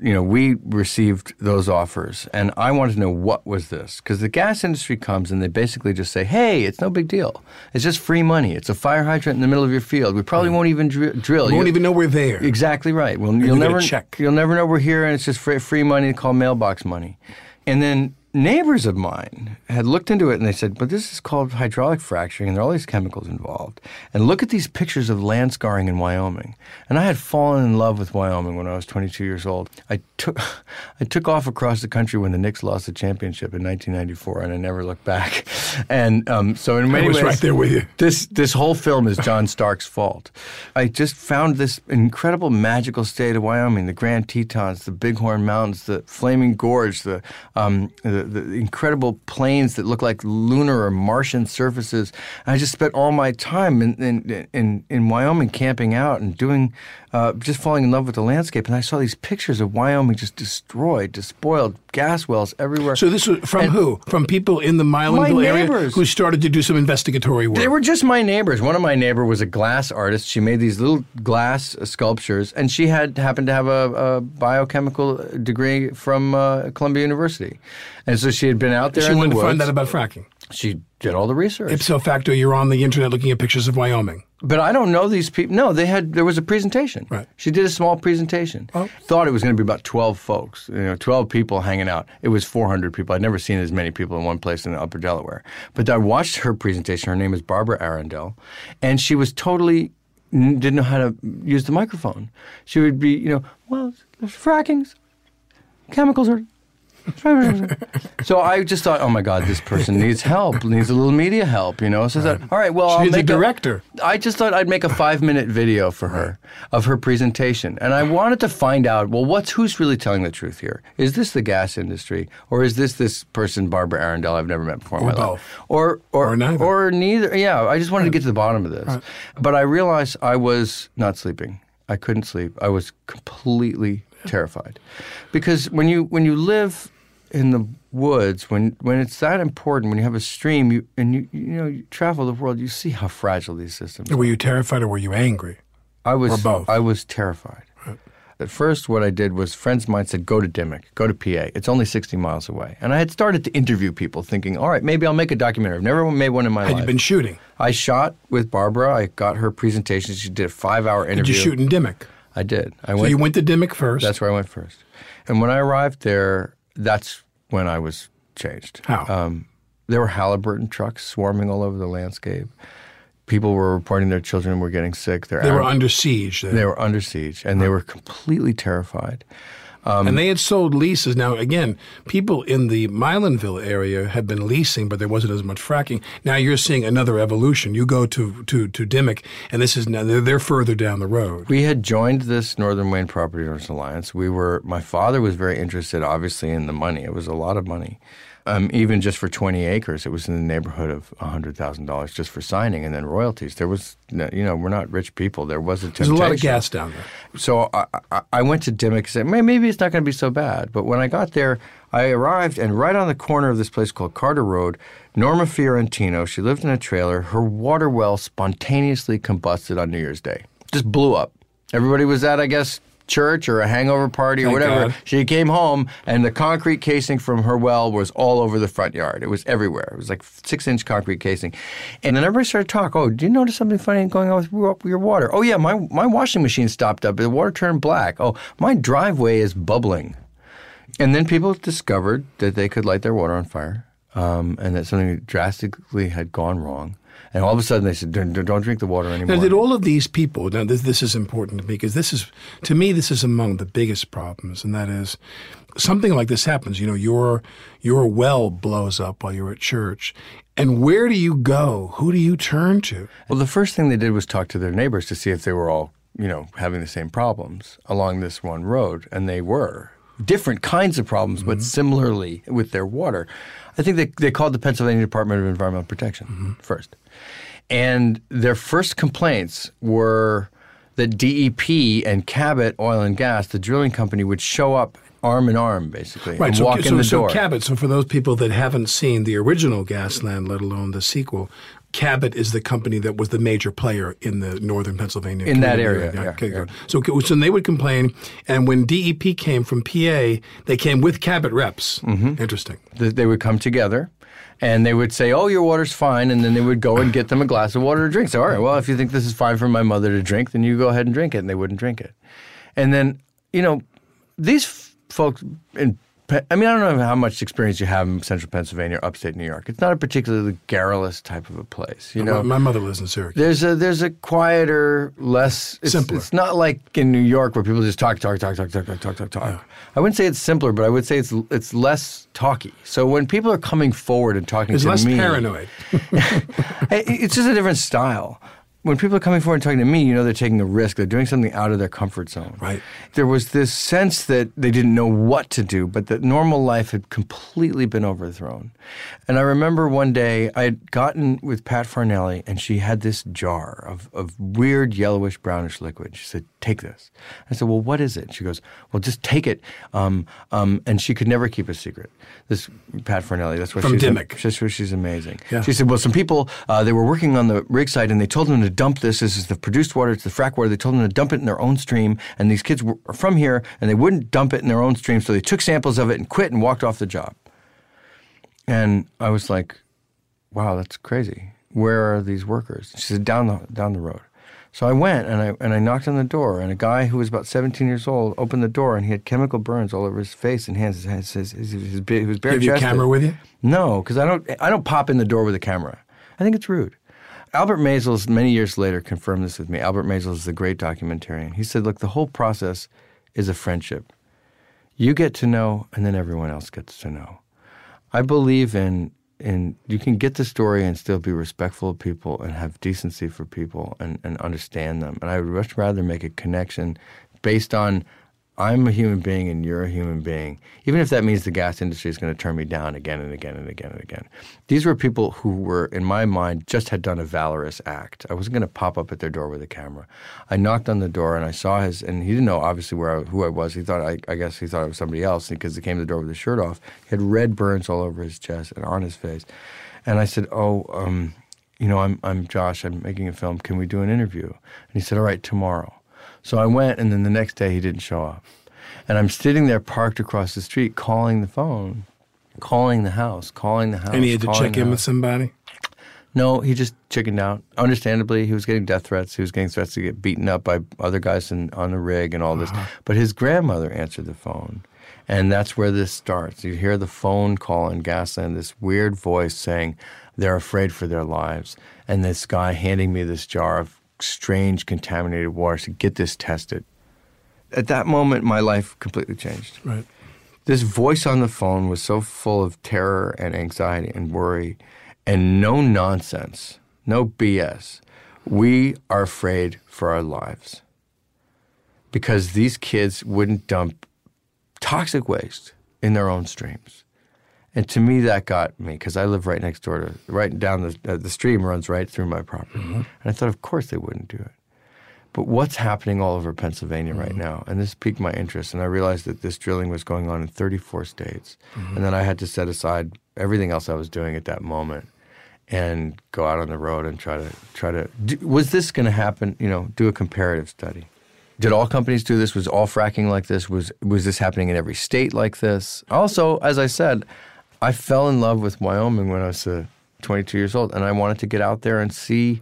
C: You know, we received those offers, and I wanted to know what was this because the gas industry comes and they basically just say, "Hey, it's no big deal. It's just free money. It's a fire hydrant in the middle of your field. We probably mm. won't even dri- drill.
B: You won't
C: You-
B: even know we're there.
C: Exactly right. Well, you'll never
B: check.
C: You'll never know we're here, and it's just free, free money called mailbox money. And then neighbors of mine had looked into it and they said, but this is called hydraulic fracturing and there are all these chemicals involved. And look at these pictures of land scarring in Wyoming. And I had fallen in love with Wyoming when I was 22 years old. I took, I took off across the country when the Knicks lost the championship in 1994 and I never looked back. And um, so in many
B: I was
C: ways,
B: right there with you.
C: This, this whole film is John Starks' fault. I just found this incredible magical state of Wyoming, the Grand Tetons, the Bighorn Mountains, the Flaming Gorge, the, um, the, the incredible plains that look like lunar or Martian surfaces. And I just spent all my time in, in, in, in Wyoming camping out and doing, uh, just falling in love with the landscape. And I saw these pictures of Wyoming just destroyed, despoiled, gas wells everywhere.
B: So this was from
C: And-
B: who? From people in the Milanville area who started to do some investigatory work.
C: They were just my neighbors. One of my neighbor was a glass artist. She made these little glass uh, sculptures, and she had happened to have a, a biochemical degree from uh, Columbia University, and so she had been out there.
B: she wanted
C: the
B: to find out about fracking.
C: She did all the research.
B: Ipso facto, you're on the internet looking at pictures of Wyoming.
C: But I don't know these people. No, they had. There was a presentation.
B: Right.
C: She did a small presentation.
B: Oh.
C: Thought it was going to be about twelve folks. You know, twelve people hanging out. It was four hundred people. I'd never seen as many people in one place in Upper Delaware. But I watched her presentation. Her name is Barbara Arrindell, and she was totally didn't know how to use the microphone. She would be, you know, well, there's frackings, chemicals are. so I just thought, oh my God, this person needs help, needs a little media help, you know. So I thought, all right, well, I'll
B: She's a
C: make
B: director.
C: I just thought I'd make a five minute video for her of her presentation. And I wanted to find out, well, what's who's really telling the truth here? Is this the gas industry? Or is this this person, Barbara Arrindell, I've never met before in
B: Or
C: my
B: both.
C: life? Or, or,
B: Or neither.
C: Or neither. Yeah, I just wanted to get to the bottom of this. But I realized I was not sleeping. I couldn't sleep. I was completely terrified. Because when you when you live in the woods, when when it's that important, when you have a stream, you and you you know you travel the world, you see how fragile these systems. are.
B: Were you terrified or were you angry?
C: I was
B: Or both?
C: I was terrified. At first, what I did was friends of mine said, "Go to Dimock, go to PA. It's only 60 miles away." And I had started to interview people, thinking, "All right, maybe I'll make a documentary." I've never made one in my
B: Had
C: life.
B: Had you been shooting?
C: I shot with Barbara. I got her presentation. She did a five-hour interview.
B: Did you shoot in Dimock?
C: I did. I
B: So you went to Dimock first.
C: That's where I went first. And when I arrived there, that's when I was changed.
B: How?
C: Um, there were Halliburton trucks swarming all over the landscape. People were reporting their children were getting sick. Their
B: they were under siege. Then.
C: they were under siege, and they were completely terrified. Um,
B: and they had sold leases. Now, again, people in the Milanville area had been leasing, but there wasn't as much fracking. Now you're seeing another evolution. You go to to to Dimock, and this is now they're, they're further down the road.
C: We had joined this Northern Wayne Property Owners Alliance. We were. My father was very interested, obviously, in the money. It was a lot of money. Um, even just for 20 acres, it was in the neighborhood of $100,000 just for signing and then royalties. There was, no- you know, we're not rich people. There was a
B: There's a lot of gas down there.
C: So I, I, I went to Dimock and said, maybe it's not going to be so bad. But when I got there, I arrived, and right on the corner of this place called Carter Road, Norma Fiorentino, she lived in a trailer. Her water well spontaneously combusted on New Year's Day. Just blew up. Everybody was at, I guess, church or a hangover party or whatever.
B: God.
C: She came home, and the concrete casing from her well was all over the front yard. It was everywhere. It was like six inch concrete casing. And then everybody started to talk. Oh, do you notice something funny going on with your- your water? Oh, yeah, my, my washing machine stopped up. The water turned black. Oh, my driveway is bubbling. And then people discovered that they could light their water on fire um, and that something drastically had gone wrong. And all of a sudden they said, don't, don't drink the water anymore.
B: Now, did all of these people? Now, this, this is important to me because this is, to me, this is among the biggest problems, and that is something like this happens. You know, your your well blows up while you're at church, and where do you go? Who do you turn to?
C: Well, the first thing they did was talk to their neighbors to see if they were all, you know, having the same problems along this one road, and they were. Different kinds of problems, but mm-hmm. similarly with their water. I think they, they called the Pennsylvania Department of Environmental Protection mm-hmm. first. And their first complaints were that DEP and Cabot Oil and Gas, the drilling company, would show up arm in arm, basically,
B: Right,
C: and
B: so,
C: walk
B: so,
C: in the
B: so
C: door.
B: Cabot. So, for those people that haven't seen the original Gasland, let alone the sequel, Cabot is the company that was the major player in the northern Pennsylvania
C: In that area, yeah,
B: okay,
C: yeah.
B: So, so they would complain, and when DEP came from PA, they came with Cabot reps.
C: Mm-hmm.
B: Interesting.
C: they would come together and they would say, "Oh, your water's fine," and then they would go and get them a glass of water to drink. So, all right, well, if you think this is fine for my mother to drink, then you go ahead and drink it, and they wouldn't drink it. And then, you know, these folks in I mean, I don't know how much experience you have in central Pennsylvania or upstate New York. It's not a particularly garrulous type of a place. You know,
B: my, my mother lives in Syracuse.
C: there's a there's a quieter, less it's,
B: Simpler.
C: It's not like in New York where people just talk, talk, talk, talk, talk, talk, talk, talk, talk. I wouldn't say it's simpler, but I would say it's it's less talky. So when people are coming forward and talking
B: It's
C: to
B: less paranoid.
C: It's just a different style. When people are coming forward and talking to me, you know they're taking a risk. They're doing something out of their comfort zone.
B: Right.
C: There was this sense that they didn't know what to do, but that normal life had completely been overthrown. And I remember one day I had gotten with Pat Farnelli, and she had this jar of, of weird yellowish brownish liquid. She said, "Take this." I said, "Well, what is it?" She goes, "Well, just take it." Um, um, and she could never keep a secret. This Pat Farnelli. That's why
B: From
C: she's. That's why she's amazing.
B: Yeah.
C: She said, "Well, some people uh, they were working on the rig site, and they told them to dump this. This is the produced water. It's the frack water. They told them to dump it in their own stream. And these kids were are from here, and they wouldn't dump it in their own stream, so they took samples of it and quit and walked off the job." And I was like, "Wow, that's crazy. Where are these workers?" She said, "Down the down the road." So I went and I and I knocked on the door, and a guy who was about 17 years old opened the door, and he had chemical burns all over his face and hands. His his, his, his, he was bare
B: Have you a
C: chested.
B: camera with you?
C: No, because I don't. I don't pop in the door with a camera. I think it's rude. Albert Maysles, many years later, confirmed this with me. Albert Maysles is a great documentarian. He said, "Look, the whole process is a friendship. You get to know, and then everyone else gets to know. I believe in in you can get the story and still be respectful of people and have decency for people and, and understand them. And I would much rather make a connection based on I'm a human being and you're a human being, even if that means the gas industry is going to turn me down again and again and again and again. These were people who were, in my mind, just had done a valorous act. I wasn't going to pop up at their door with a camera. I knocked on the door and I saw his, and he didn't know obviously where I, who I was. He thought, I, I guess he thought I was somebody else because he came to the door with his shirt off. He had red burns all over his chest and on his face. And I said, Oh, um, you know, I'm, I'm Josh. I'm making a film. Can we do an interview? And he said, All right, tomorrow. So I went, and then the next day he didn't show up. And I'm sitting there parked across the street calling the phone, calling the house, calling the house.
B: And he had to check in with somebody.
C: No, he just chickened out. Understandably, he was getting death threats. He was getting threats to get beaten up by other guys in, on the rig and all this. Uh-huh. But his grandmother answered the phone. And that's where this starts. You hear the phone call in Gasland, this weird voice saying they're afraid for their lives. And this guy handing me this jar of strange contaminated water to get this tested. At that moment, my life completely changed.
B: Right.
C: This voice on the phone was so full of terror and anxiety and worry and no nonsense, no BS. We are afraid for our lives because these kids wouldn't dump toxic waste in their own streams. And to me, that got me because I live right next door to, right down the, uh, the stream runs right through my property. Mm-hmm. And I thought, of course, they wouldn't do it. But what's happening all over Pennsylvania right mm-hmm. now? And this piqued my interest. And I realized that this drilling was going on in 34 states. Mm-hmm. And then I had to set aside everything else I was doing at that moment and go out on the road and try to try to. Do, was this going to happen? You know, do a comparative study. Did all companies do this? Was all fracking like this? Was was this happening in every state like this? Also, as I said, I fell in love with Wyoming when I was uh, 22 years old, and I wanted to get out there and see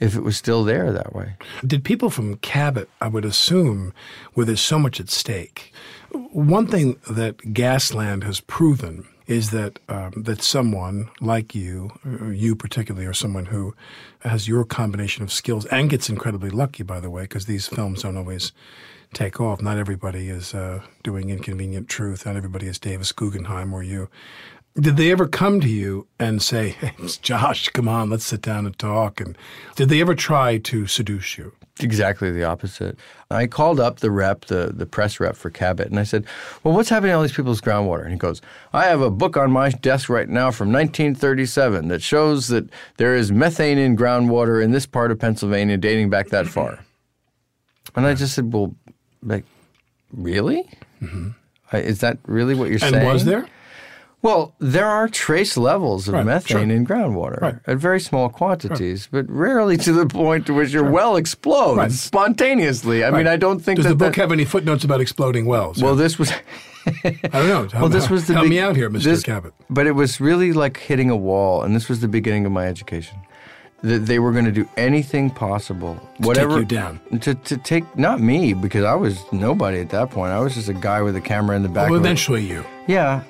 C: if it was still there that way.
B: Did people from Cabot, I would assume, where there's so much at stake, one thing that Gasland has proven is that um, that someone like you, you particularly, or someone who has your combination of skills and gets incredibly lucky, by the way, because these films don't always take off. Not everybody is uh, doing Inconvenient Truth. Not everybody is Davis Guggenheim or you. Did they ever come to you and say, hey, Josh, come on, let's sit down and talk? And did they ever try to seduce you?
C: Exactly the opposite. I called up the rep, the, the press rep for Cabot, and I said, Well, what's happening to all these people's groundwater? And he goes, I have a book on my desk right now from 1937 that shows that there is methane in groundwater in this part of Pennsylvania dating back that far. And I just said, Well, like, really? Mm-hmm. I- Is that really what you're
B: And
C: saying?
B: was there?
C: Well, there are trace levels of
B: Right,
C: methane
B: sure.
C: in groundwater
B: Right.
C: at very small quantities, but rarely to the point to which your well explodes
B: Right.
C: spontaneously. I mean, I don't think
B: Does
C: that
B: the book
C: that-
B: have any footnotes about exploding wells?
C: Well, this was.
B: I don't know. Help,
C: well, this was the
B: help
C: big-
B: me out here, Mr.
C: this-
B: Cabot.
C: But it was really like hitting a wall, and this was the beginning of my education. That they were going to do anything possible, whatever
B: you down.
C: to to take not me because I was nobody at that point. I was just a guy with a camera in the back.
B: Well, eventually you.
C: yeah,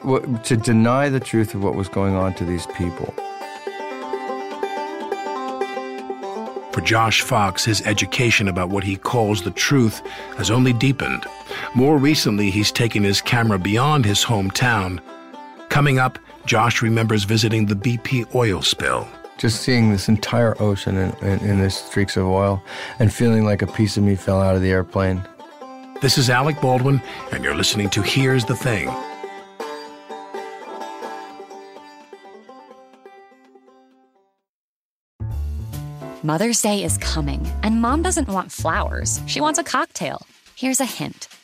C: to deny the truth of what was going on to these people.
B: For Josh Fox, his education about what he calls the truth has only deepened. More recently, he's taken his camera beyond his hometown. Coming up, Josh remembers visiting the BP oil spill.
C: Just seeing this entire ocean in, in, in this streaks of oil, and feeling like a piece of me fell out of the airplane.
B: This is Alec Baldwin, and you're listening to Here's the Thing.
E: Mother's Day is coming, and mom doesn't want flowers. She wants a cocktail. Here's a hint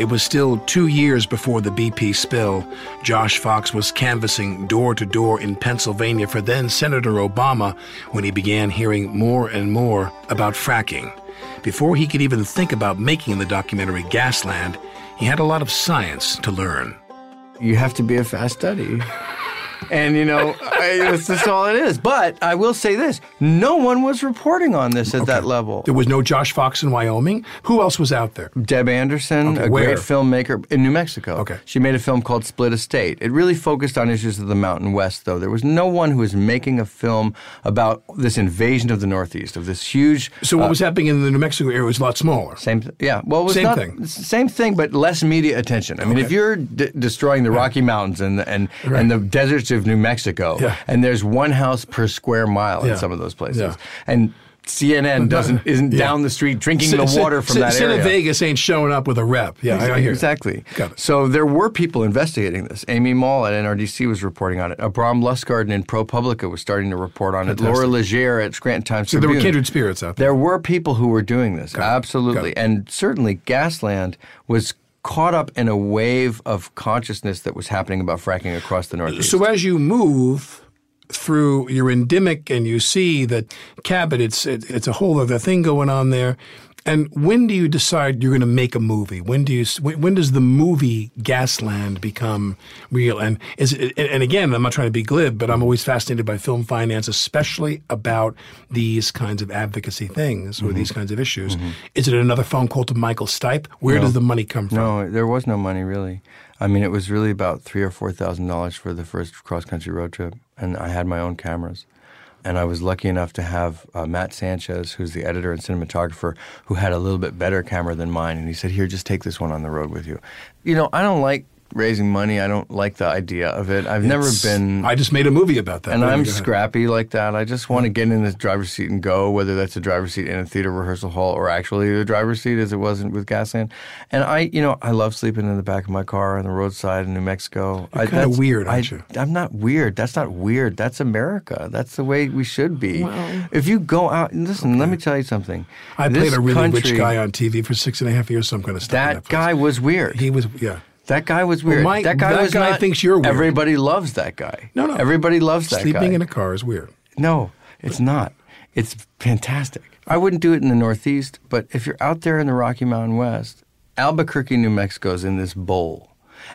B: It was still two years before the BP spill. Josh Fox was canvassing door to door in Pennsylvania for then Senator Obama when he began hearing more and more about fracking. Before he could even think about making the documentary Gasland, he had a lot of science to learn.
C: You have to be a fast study. And you know, I, that's just all it is. But I will say this: no one was reporting on this at that level.
B: There was no Josh Fox in Wyoming. Who else was out there?
C: Deb Anderson,
B: Okay,
C: a
B: where?
C: great filmmaker in New Mexico.
B: Okay.
C: She made a film called Split Estate. It really focused on issues of the Mountain West, though. There was no one who was making a film about this invasion of the Northeast, of this huge.
B: So what
C: uh,
B: was happening in the New Mexico area was a lot smaller.
C: Same, th- yeah. Well,
B: Same
C: not,
B: thing.
C: Same thing, but less media attention. I mean,
B: Okay.
C: if you're d- destroying the Rocky Mountains and and
B: Right.
C: and the deserts of New Mexico,
B: Yeah.
C: and there's one house per square mile in some of those places, and CNN doesn't isn't
B: Yeah.
C: down the street drinking the
B: Cin-
C: water from
B: Cin-
C: that
B: Cine
C: area.
B: Vegas ain't showing up with a rep. Yeah, I, I hear.
C: Exactly.
B: Got it.
C: So there were people investigating this. Amy Mall at NRDC was reporting on it. Abrahm Lustgarten in ProPublica was starting to report on it. Laura Legere at Scranton Times
B: So there were kindred spirits out there.
C: There were people who were doing this.
B: Got.
C: Absolutely. And certainly Gasland was caught up in a wave of consciousness that was happening about fracking across the Northeast.
B: So as you move through, you're endemic and you see that Cabot, it's it, it's a whole other thing going on there. And when do you decide you're going to make a movie? When do you? When, when does the movie Gasland become real? And is it, and again, I'm not trying to be glib, but I'm always fascinated by film finance, especially about these kinds of advocacy things or
C: Mm-hmm.
B: these kinds of issues. Is it another phone call to Michael Stipe? Where
C: No.
B: does the money come from?
C: No, there was no money really. I mean, it was really about three or four thousand dollars for the first cross country road trip, and I had my own cameras. And I was lucky enough to have uh, Matt Sanchez, who's the editor and cinematographer, who had a little bit better camera than mine. And he said, Here, just take this one on the road with you. You know, I don't like raising money. I don't like the idea of it. I've never been.
B: I just made a movie about that.
C: and I'm scrappy like that. I just want to get in the driver's seat and go, whether that's a driver's seat in a theater rehearsal hall or actually the driver's seat as it wasn't with Gasland. And I, you know, I love sleeping in the back of my car on the roadside in New Mexico.
B: You're
C: I,
B: kind
C: of
B: weird, aren't I, you?
C: I'm not weird. That's not weird. That's America. That's the way we should be. if you go out and listen, let me tell you something.
B: I
C: This
B: played a really rich guy on TV for six and a half years. Some kind of stuff. in
C: That
B: that
C: guy was weird.
B: He was. Yeah.
C: That guy was
B: Well,
C: weird.
B: Mike,
C: that guy
B: that
C: was
B: guy
C: not-
B: thinks you're weird.
C: Everybody loves that guy.
B: No, no.
C: Everybody loves that guy.
B: Sleeping in a car is weird.
C: No, it's not. It's fantastic. I wouldn't do it in the Northeast, but if you're out there in the Rocky Mountain West, Albuquerque, New Mexico is in this bowl.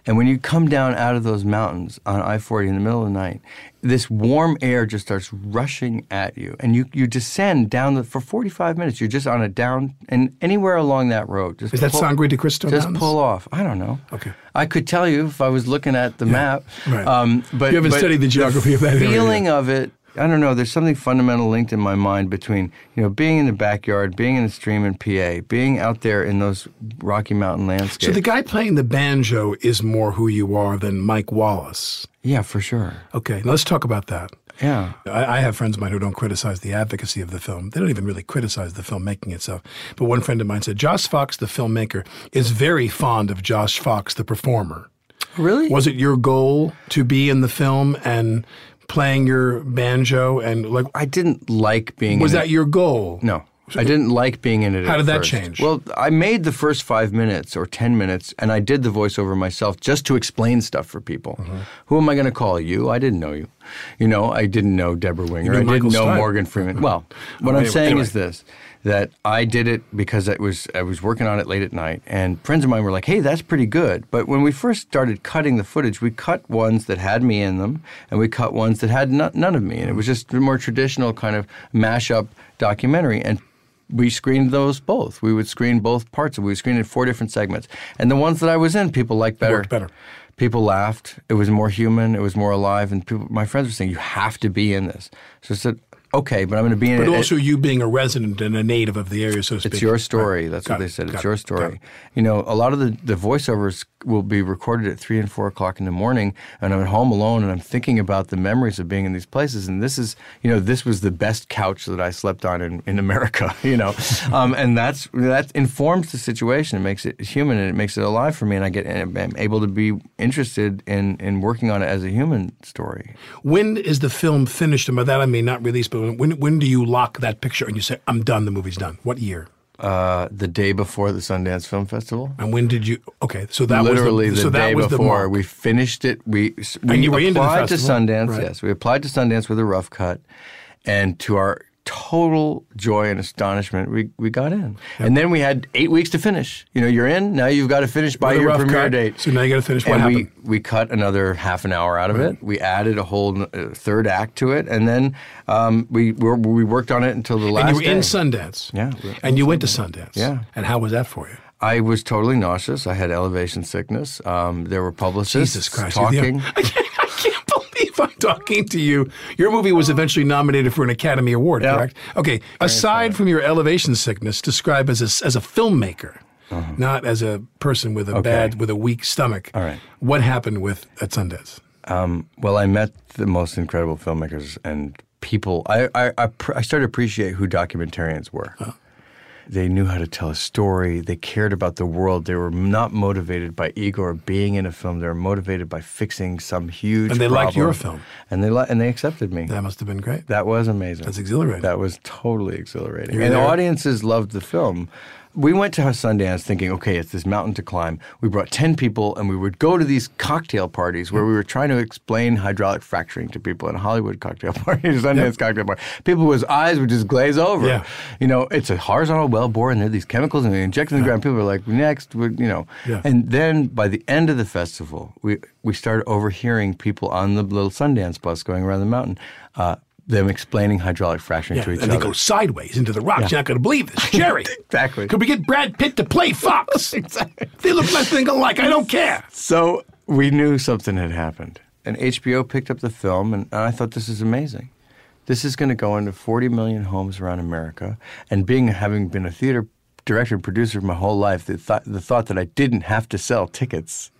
C: And when you come down out of those mountains on I 40 in the middle of the night, this warm air just starts rushing at you. And you, you descend down the, for 45 minutes. You're just on a down, and anywhere along that road. Just
B: Is that
C: pull-
B: Sangre de Cristo
C: Just
B: Mountains?
C: pull off. I don't know.
B: Okay.
C: I could tell you if I was looking at the map.
B: right.
C: Um, but
B: You haven't
C: but
B: studied the geography of that area
C: feeling of it. I don't know. There's something fundamental linked in my mind between you know being in the backyard, being in the stream in PA, being out there in those Rocky Mountain landscapes.
B: So the guy playing the banjo is more who you are than Mike Wallace.
C: yeah, for sure.
B: Okay, now let's talk about that.
C: Yeah.
B: I, I have friends of mine who don't criticize the advocacy of the film. They don't even really criticize the filmmaking itself. But one friend of mine said Josh Fox, the filmmaker, is very fond of Josh Fox, the performer.
C: Really?
B: Was it your goal to be in the film and playing your banjo and like?
C: I didn't like being.
B: Was that
C: it.
B: your goal?
C: No. I didn't like being in it.
B: How did that
C: first.
B: change?
C: Well, I made the first five minutes or ten minutes, and I did the voiceover myself just to explain stuff for people.
B: Mm-hmm.
C: Who am I going to call? You? I didn't know you. You know, I didn't know Debra Winger.
B: knew
C: I didn't know Morgan Freeman. Well, what
B: Oh,
C: I'm
B: anyway,
C: saying
B: anyway.
C: is this: that I did it because it was I was working on it late at night, and friends of mine were like, "Hey, that's pretty good." But when we first started cutting the footage, we cut ones that had me in them, and we cut ones that had no, none of me, and it was just a more traditional kind of mashup documentary, and. We screened those both. We would screen both parts. We would screen in four different segments, and the ones that I was in, people liked better.
B: Worked better.
C: People laughed. It was more human. It was more alive, and people, my friends were saying, "You have to be in this." So I said, "Okay, but I'm going to be in
B: But
C: it."
B: also you being a resident and a native of the area, so.
C: It's your story.
B: Right.
C: That's
B: Got
C: what they said. It's
B: it.
C: your story.
B: it.
C: You know, a lot of the, the voiceovers will be recorded at three and four o'clock in the morning, and I'm at home alone, and I'm thinking about the memories of being in these places. And this is, you know, this was the best couch that I slept on in, in America. You know, um, and that's that informs the situation. It makes it human, and it makes it alive for me. And I get, and I'm able to be interested in in working on it as a human story.
B: When is the film finished? And by that I mean not released, but when when do you lock that picture and you say, "I'm done. The movie's done"? What year?
C: Uh, the day before the Sundance Film Festival.
B: And when did you? Okay, so that
C: literally
B: was the,
C: the
B: so
C: day
B: was the
C: before we finished it. We we
B: you were into the
C: applied to Sundance.
B: right.
C: Yes, we applied to Sundance with a rough cut, and to our total joy and astonishment, we, we got in. And then we had eight weeks to finish. You know, you're in now. You've got to finish by your premiere
B: cut.
C: date.
B: So now you got to finish. What
C: and
B: happened?
C: we, we cut another half an hour out of it. We added a whole uh, third act to it, and then um, we were, we worked on it until the last.
B: and you were in. Sundance.
C: Yeah, we
B: And you went to Sundance.
C: Yeah.
B: And how was that for you?
C: I was totally nauseous. I had elevation sickness. Um, there were publicists
B: Jesus Christ!
C: talking.
B: I can't, I can't believe I'm talking to you. Your movie was eventually nominated for an Academy Award,
C: Yeah.
B: correct? Okay. Aside from your elevation sickness, describe as a, as a filmmaker, not as a person with a
C: Uh-huh. Okay.
B: bad, with a weak stomach.
C: All right.
B: What happened with at Sundance?
C: Um, well, I met the most incredible filmmakers and people. I, I, I, pr- I started to appreciate who documentarians were. They knew how to tell a story. They cared about the world. They were not motivated by ego or being in a film. They were motivated by fixing some huge.
B: And they liked your film.
C: And they li- and they accepted me.
B: That must have been great.
C: That was amazing.
B: That's exhilarating.
C: That was totally exhilarating.
B: You're
C: and
B: there.
C: audiences loved the film. We went to Sundance thinking, okay, it's this mountain to climb. We brought 10 people and we would go to these cocktail parties where we were trying to explain hydraulic fracturing to people in a Hollywood cocktail party, Sundance
B: Yep.
C: cocktail party. People whose eyes would just glaze over.
B: Yeah.
C: You know, it's a horizontal well bore and there are these chemicals and they inject in the ground. People are like, next, you know.
B: Yeah.
C: And then by the end of the festival, we, we started overhearing people on the little Sundance bus going around the mountain, uh, them explaining hydraulic fracturing
B: Yeah,
C: to each
B: and
C: other.
B: they go sideways into the rocks. You're not going to believe this. Jerry.
C: Exactly.
B: Could we get Brad Pitt to play Fox? exactly. They look nothing alike. I don't care.
C: So we knew something had happened. And HBO picked up the film, and, and I thought, this is amazing. This is going to go into 40 million homes around America. And being having been a theater director and producer my whole life, the, th- the thought that I didn't have to sell tickets,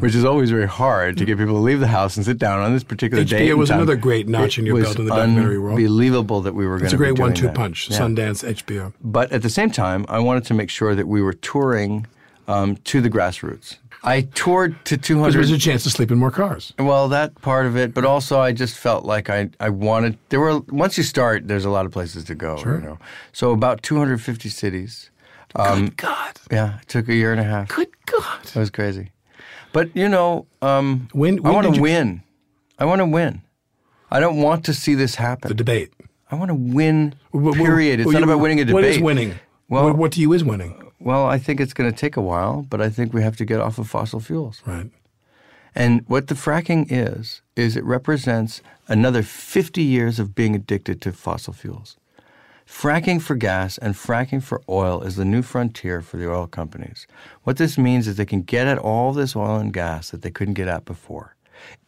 C: which is always very hard to get people to leave the house and sit down on this particular day.
B: HBO
C: and
B: was another great notch in your belt in the documentary world.
C: Unbelievable that we were going to.
B: Do it.
C: It's a
B: great
C: one-two
B: punch.
C: Yeah.
B: Sundance, HBO.
C: But at the same time, I wanted to make sure that we were touring um, to the grassroots. I toured to 200.
B: There was a chance to sleep in more cars.
C: Well, that part of it, but also I just felt like I, I wanted. There were once you start, there's a lot of places to go.
B: Sure.
C: You know, so about 250 cities. Um,
B: Good God.
C: Yeah, it took a year and a half.
B: Good God.
C: It was crazy, but you know, um,
B: When-
C: I want to
B: you-
C: win. I want to win. I don't want to see this happen.
B: The debate.
C: I want to win. Period. It's
B: well,
C: not about winning a debate.
B: What is winning?
C: Well-
B: what, what to you is winning?
C: Well, I think it's going to take a while, but I think we have to get off of fossil fuels.
B: Right.
C: And what the fracking is, is it represents another 50 years of being addicted to fossil fuels. Fracking for gas and fracking for oil is the new frontier for the oil companies. What this means is they can get at all this oil and gas that they couldn't get at before.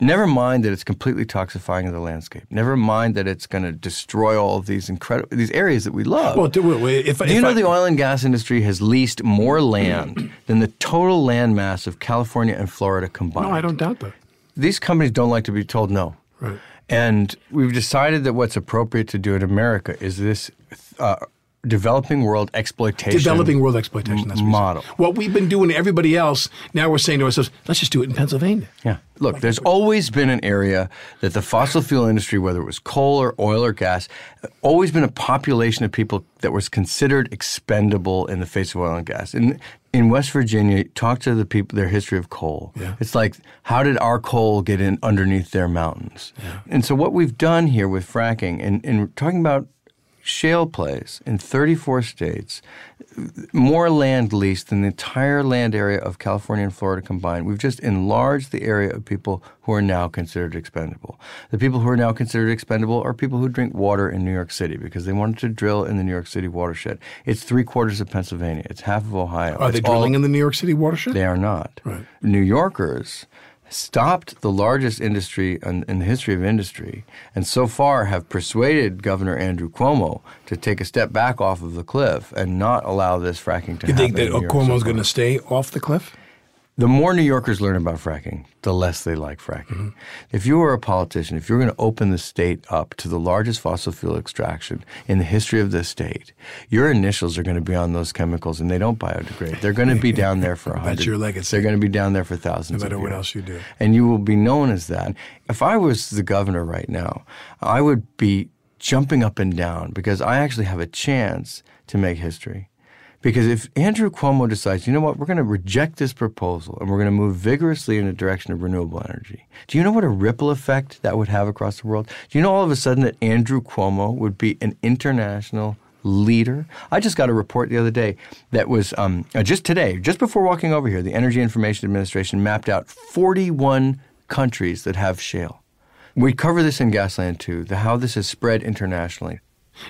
C: Never mind that it's completely toxifying the landscape. Never mind that it's going to destroy all of these incredible these areas that we love.
B: Well, do, if,
C: Do
B: if
C: you know
B: I,
C: the oil and gas industry has leased more land than the total land mass of California and Florida combined?
B: No, I don't doubt that.
C: These companies don't like to be told no.
B: Right.
C: And we've decided that what's appropriate to do in America is this uh, developing world exploitation.
B: Developing world exploitation. That's what
C: model.
B: What we've been doing to everybody else, now we're saying to ourselves, let's just do it in Pennsylvania.
C: Yeah. Look, there's always been an area that the fossil fuel industry, whether it was coal or oil or gas, always been a population of people that was considered expendable in the face of oil and gas. In in West Virginia, talk to the people their history of coal.
B: Yeah.
C: It's like how did our coal get in underneath their mountains? Yeah. And so what we've done here with fracking and, and talking about shale plays in 34 states, more land leased than the entire land area of California and Florida combined. We've just enlarged the area of people who are now considered expendable. The people who are now considered expendable are people who drink water in New York City because they wanted to drill in the New York City watershed. It's three quarters of Pennsylvania. It's half of Ohio.
B: Are they
C: It's all-
B: drilling in the New York City watershed?
C: they are not.
B: Right.
C: New Yorkers stopped the largest industry in, in the history of industry, and so far have persuaded Governor Andrew Cuomo to take a step back off of the cliff and not allow this fracking to
B: You
C: happen.
B: You think that
C: in New York
B: Cuomo's
C: so
B: going to stay off the cliff?
C: The more New Yorkers learn about fracking, the less they like fracking.
B: Mm-hmm.
C: If you were a politician, if you're going to open the state up to the largest fossil fuel extraction in the history of the state, your initials are going to be on those chemicals and they don't biodegrade. They're going to be down there for a
B: That's
C: hundred.
B: your legacy.
C: They're going to be down there for thousands.
B: No matter what else you do.
C: and you will be known as that. If I was the governor right now, I would be jumping up and down because I actually have a chance to make history. Because if Andrew Cuomo decides, you know what, we're going to reject this proposal and we're going to move vigorously in the direction of renewable energy, do you know what a ripple effect that would have across the world? Do you know all of a sudden that Andrew Cuomo would be an international leader? I just got a report the other day that was um, uh, just today, just before walking over here, the Energy Information Administration mapped out 41 countries that have shale. We cover this in Gasland 2, the, how this has spread internationally.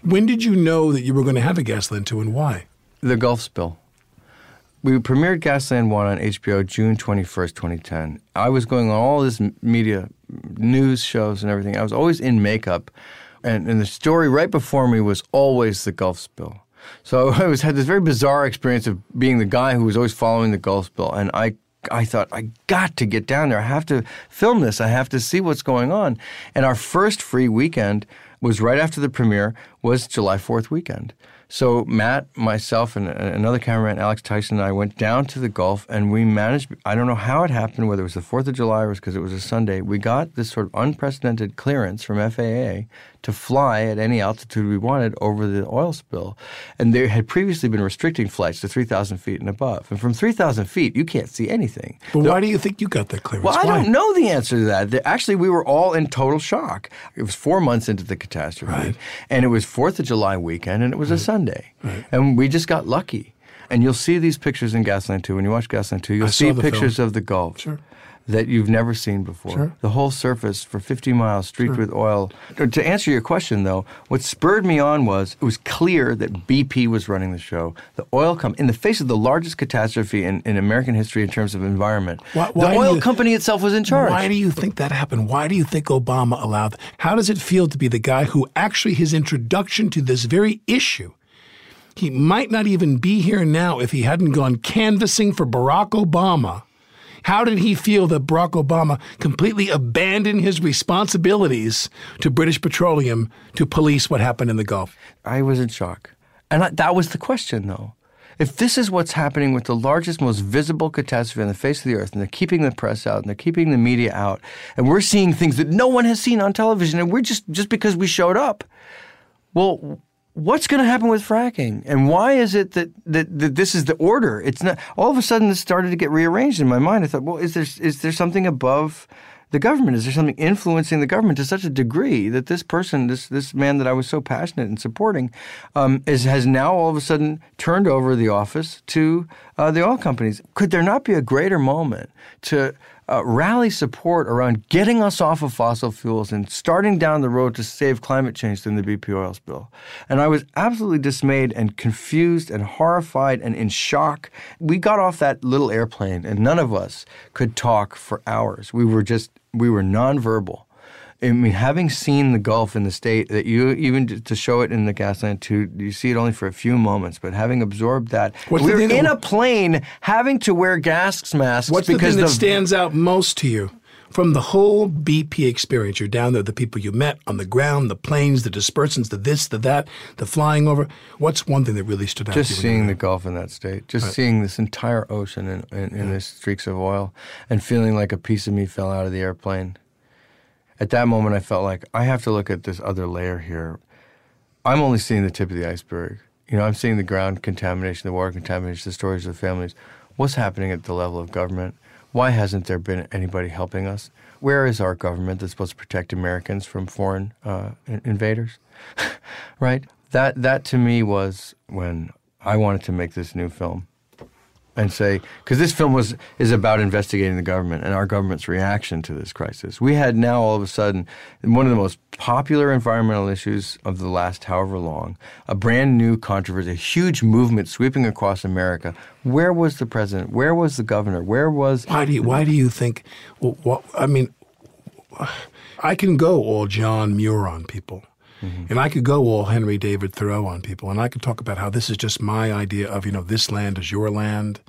B: When did you know that you were going to have a Gasland 2 and why?
C: The Gulf spill. We premiered Gasland 1 on HBO June 21st, 2010. I was going on all this media, news shows and everything. I was always in makeup. And, and the story right before me was always the Gulf spill. So I was had this very bizarre experience of being the guy who was always following the Gulf spill. And I, I thought, I got to get down there. I have to film this. I have to see what's going on. And our first free weekend was right after the premiere was July 4th weekend. So Matt, myself, and another cameraman, Alex Tyson, and I went down to the Gulf, and we managed. I don't know how it happened, whether it was the Fourth of July or because it was a Sunday. We got this sort of unprecedented clearance from FAA to fly at any altitude we wanted over the oil spill, and they had previously been restricting flights to 3,000 feet and above. And from 3,000 feet, you can't see anything.
B: But why do you think you got that clearance?
C: Well, I
B: Why?
C: don't know the answer to that. Actually, we were all in total shock. It was four months into the catastrophe,
B: Right.
C: and it was Fourth of July weekend, and it was a mm. Sunday, and we just got lucky. And you'll see these pictures in Gasland 2. When you watch Gasland 2, you'll
B: I
C: see pictures
B: film.
C: of the Gulf.
B: Sure.
C: That you've never seen before.
B: Sure.
C: The whole surface for 50 miles streaked with oil. To answer your question, though, what spurred me on was it was clear that BP was running the show. The oil company, in the face of the largest catastrophe in, in American history in terms of environment,
B: Why-
C: the
B: why do
C: oil
B: you-
C: company itself was in charge.
B: Why do you think that happened? Why do you think Obama allowed? How does it feel to be the guy who actually his introduction to this very issue? He might not even be here now if he hadn't gone canvassing for Barack Obama. How did he feel that Barack Obama completely abandoned his responsibilities to British Petroleum to police what happened in the Gulf?
C: I was in shock. And that was the question, though. If this is what's happening with the largest, most visible catastrophe on the face of the earth, and they're keeping the press out and they're keeping the media out, and we're seeing things that no one has seen on television, and we're just just because we showed up, well, what's going to happen with fracking? And why is it that, that, that this is the order? It's not. All of a sudden, this started to get rearranged in my mind. I thought, well, is there is there something above? the government? Is there something influencing the government to such a degree that this person, this this man that I was so passionate in supporting, um, is has now all of a sudden turned over the office to uh, the oil companies? Could there not be a greater moment to uh, rally support around getting us off of fossil fuels and starting down the road to save climate change than the BP oil spill? And I was absolutely dismayed and confused and horrified and in shock. We got off that little airplane and none of us could talk for hours. We were just we were nonverbal. I mean, having seen the Gulf in the state that you even to- show it in the Gasland 2, you see it only for a few moments. But having absorbed that,
B: What's
C: we were
B: that
C: in
B: w-
C: a plane having to wear gas masks
B: What's the thing that
C: the
B: stands out most to you from the whole BP experience? You're down there, the people you met on the ground, the planes, the dispersants, the this, the that, the flying over. What's one thing that really stood out?
C: just
B: to you
C: seeing the Gulf in that state, just seeing this entire ocean in, in, in this streaks of oil, and feeling like a piece of me fell out of the airplane. At that moment, I felt like I have to look at this other layer here. I'm only seeing the tip of the iceberg. You know, I'm seeing the ground contamination, the water contamination, the stories of the families. What's happening at the level of government? Why hasn't there been anybody helping us? Where is our government that's supposed to protect Americans from foreign uh, in- invaders? right? That that to me was when I wanted to make this new film and say because this film was is about investigating the government and our government's reaction to this crisis. We had now all of a sudden one of the most popular environmental issues of the last however long, a brand new controversy, a huge movement sweeping across America. Where was the president? Where was the governor? Where was
B: Why do you, why do you think? Well, what, I mean, I can go all John Muir on people, Mm-hmm. and I could go all Henry David Thoreau on people, and I could talk about how this is just my idea of you know this land is your land.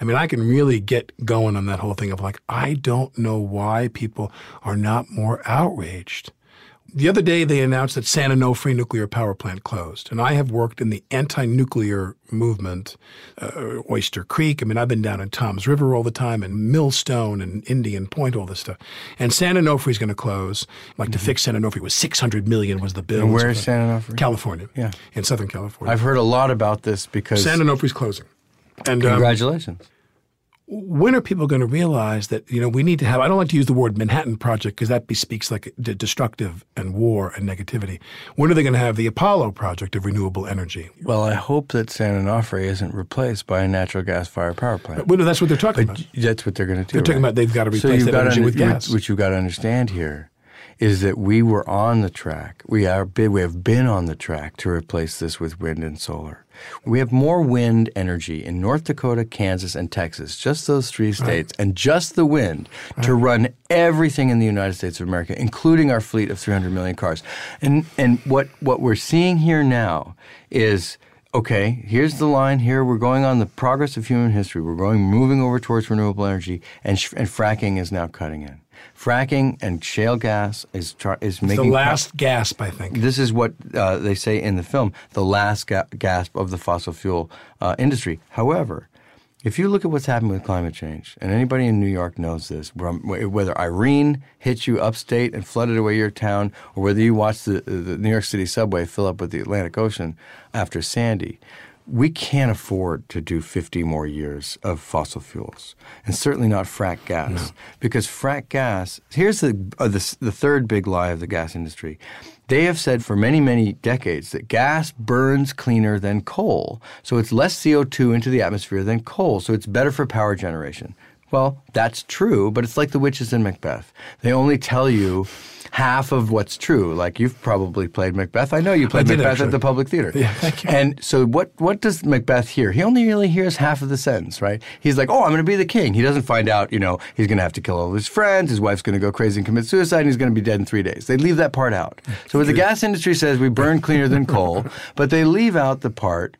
B: I mean, I can really get going on that whole thing of like I don't know why people are not more outraged. The other day, they announced that San Onofre nuclear power plant closed, and I have worked in the anti-nuclear movement, uh, Oyster Creek. I mean, I've been down in Toms River all the time, and Millstone and Indian Point, all this stuff. And San Onofre is going to close. Like to fix San Onofre was six hundred million was the bill.
C: Mm-hmm. And where is San Onofre?
B: California.
C: Yeah.
B: in Southern California.
C: I've heard a lot about this because
B: San Onofre's closing. And um,
C: congratulations.
B: When are people going to realize that you know we need to have? I don't like to use the word Manhattan Project because that bespeaks like d- destructive and war and negativity. When are they going to have the Apollo Project of renewable energy?
C: well, I hope that San Onofre isn't replaced by a natural gas fired power plant.
B: Well, no, that's what they're talking about.
C: That's what they're going to do.
B: They're talking
C: right?
B: about they've got to replace
C: you've
B: that energy with gas.
C: What you've got to understand here is that we were on the track. We are. We have been on the track to replace this with wind and solar. We have more wind energy in North Dakota, Kansas, and Texas, just those three states, and just the wind to run everything in the United States of America, including our fleet of 300 million cars. And and what what we're seeing here now is okay, here's the line here. We're going on the progress of human history. We're going, moving over towards renewable energy, and, sh- and fracking is now cutting in. Fracking and shale gas is is
B: It's
C: making
B: the last gasp, I think.
C: This is what uh, they say in the film: the last ga- gasp of the fossil fuel uh, industry. However, if you look at what's happened with climate change, and anybody in New York knows this, whether Irene hit you upstate and flooded away your town, or whether you watched the, the New York City subway fill up with the Atlantic Ocean after Sandy, we can't afford to do 50 more years of fossil fuels, and certainly not frack gas, because frack gas. Here's the, uh, the the third big lie of the gas industry. They have said for many, many decades that gas burns cleaner than coal. So it's less CO2 into the atmosphere than coal. So it's better for power generation. Well, that's true, but it's like the witches in Macbeth. They only tell you half of what's true. Like you've probably played Macbeth. I know you played Macbeth
B: actually.
C: at the Public Theater.
B: Yeah, thank you.
C: And so what what does Macbeth hear? He only really hears half of the sentence, right? He's like, "Oh, I'm going to be the king." He doesn't find out, you know, he's going to have to kill all his friends, his wife's going to go crazy and commit suicide, and he's going to be dead in 3 days. They leave that part out. So what the gas industry says we burn cleaner than coal, but they leave out the part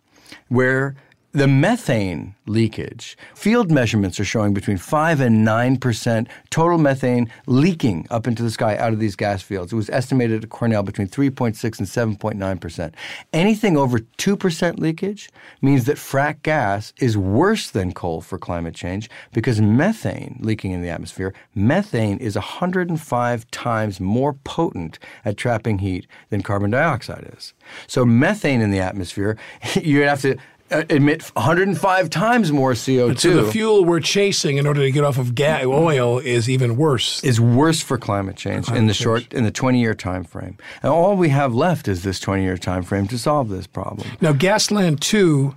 C: where the methane leakage, field measurements are showing between 5 and 9% total methane leaking up into the sky out of these gas fields. It was estimated at Cornell between 3.6 and 7.9%. Anything over 2% leakage means that frack gas is worse than coal for climate change because methane leaking in the atmosphere, methane is 105 times more potent at trapping heat than carbon dioxide is. So methane in the atmosphere, you have to Uh, emit 105 times more CO2.
B: So the fuel we're chasing in order to get off of ga- mm-hmm. oil is even worse.
C: is worse for climate change in the
B: change.
C: short in the 20 year time frame. And all we have left is this 20 year time frame to solve this problem.
B: Now, Gasland 2,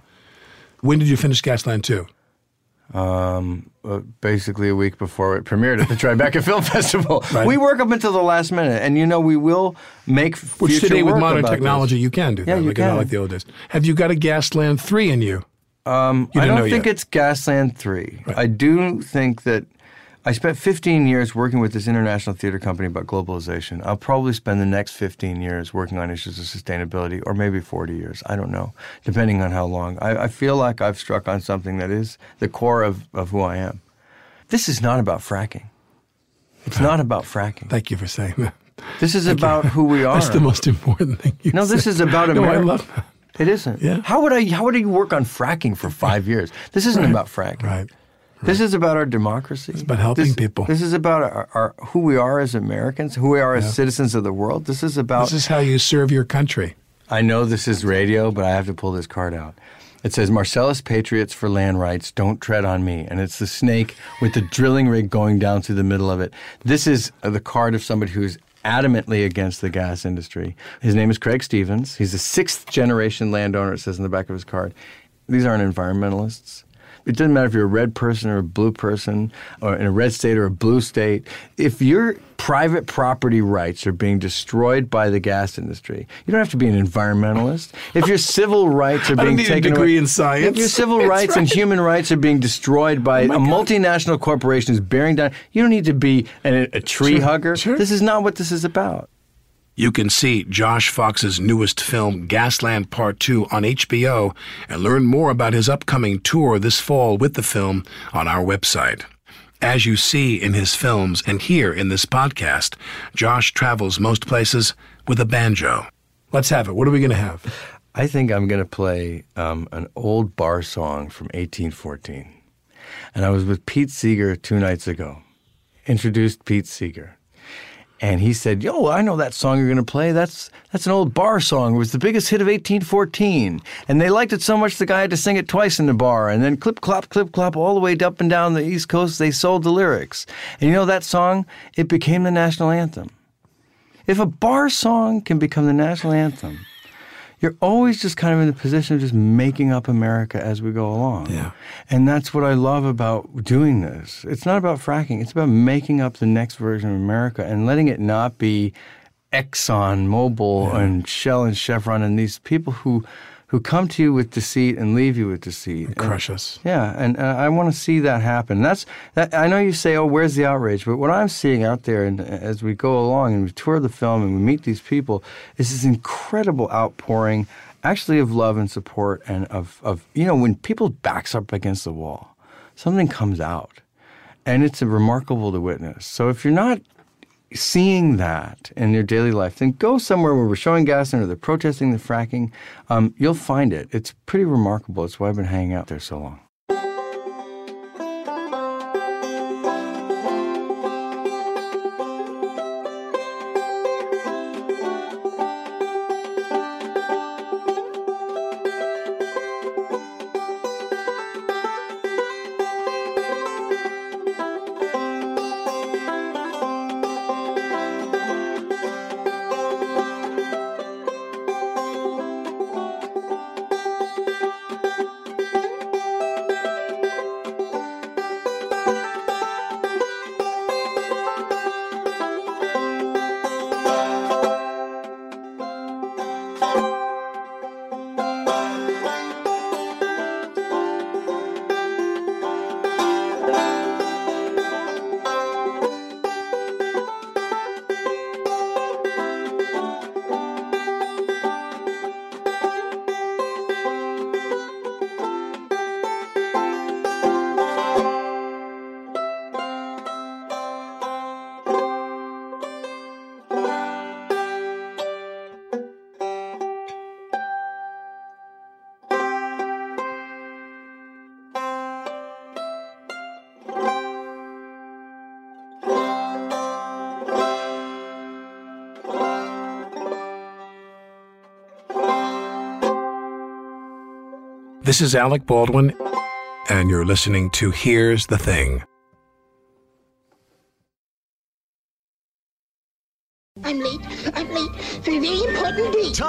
B: when did you finish Gasland 2?
C: Um, uh, basically a week before it premiered at the Tribeca Film Festival. We work up until the last minute, and you know we will make
B: Which
C: future
B: today, with modern technology,
C: this.
B: you can do
C: Yeah,
B: that.
C: you
B: like, not
C: can.
B: like the old days. Have you got a Gasland 3 in you?
C: Um,
B: You
C: I don't think
B: yet.
C: it's Gasland 3. I do think that I spent 15 years working with this international theater company about globalization. I'll probably spend the next 15 years working on issues of sustainability, or maybe 40 years. I don't know, depending on how long. I, I feel like I've struck on something that is the core of, of who I am. This is not about fracking. It's not about fracking.
B: Thank you for saying that.
C: This is about who we are.
B: That's the most important thing you
C: No, this is about America.
B: No, I love that.
C: It isn't.
B: Yeah.
C: How would I? How would I work on fracking for five years? This isn't about fracking.
B: Right.
C: This is about our democracy. It's
B: about helping
C: this,
B: people.
C: This is about our, our who we are as Americans, who we are as citizens of the world. This is about.
B: This is how you serve your country.
C: I know this is radio, but I have to pull this card out. It says Marcellus Patriots for Land Rights, don't tread on me. And it's the snake with the drilling rig going down through the middle of it. This is uh, the card of somebody who's adamantly against the gas industry. His name is Craig Stevens. He's a sixth generation landowner, it says in the back of his card. These aren't environmentalists. It doesn't matter if you're a red person or a blue person, or in a red state or a blue state. If your private property rights are being destroyed by the gas industry, you don't have to be an environmentalist. If your civil rights are being taken
B: degree
C: away,
B: in science.
C: if your civil rights and
B: right. Oh
C: human rights are being destroyed by oh a
B: God.
C: multinational corporation is bearing down, you don't need to be an, a tree
B: Sure,
C: hugger.
B: sure.
C: This is not what this is about.
B: You can see Josh Fox's newest film, Gasland Part 2, on HBO and learn more about his upcoming tour this fall with the film on our website. As you see in his films and hear in this podcast, Josh travels most places with a banjo. Let's have it. What are we going to have?
C: I think I'm going to play um, an old bar song from 1814. And I was with Pete Seeger two nights ago. Introduced Pete Seeger. And he said, Yo, I know that song you're going to play. That's, that's an old bar song. It was the biggest hit of 1814. And they liked it so much the guy had to sing it twice in the bar. And then clip, clop, clip, clop, all the way up and down the East Coast, they sold the lyrics. And you know that song? It became the national anthem. If a bar song can become the national anthem, you're always just kind of in the position of just making up America as we go along.
B: Yeah.
C: And that's what I love about doing this. It's not about fracking, it's about making up the next version of America and letting it not be Exxon Mobil and Shell and Chevron and these people who who come to you with deceit and leave you with deceit. And-
B: Crush us.
C: yeah, and uh, I want to see that happen. That's that. I know you say, "Oh, where's the outrage?" But what I'm seeing out there, and as we go along and we tour the film and we meet these people, is this incredible outpouring, actually, of love and support, and of of you know when people backs up against the wall, something comes out. and it's remarkable to witness. So if you're not seeing that in your daily life, then go somewhere where we're showing Gasland or they're protesting the fracking. Um, you'll find it. It's pretty remarkable. It's why I've been hanging out there so long.
B: This is Alec Baldwin, and you're listening to Here's the Thing.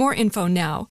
F: more info now.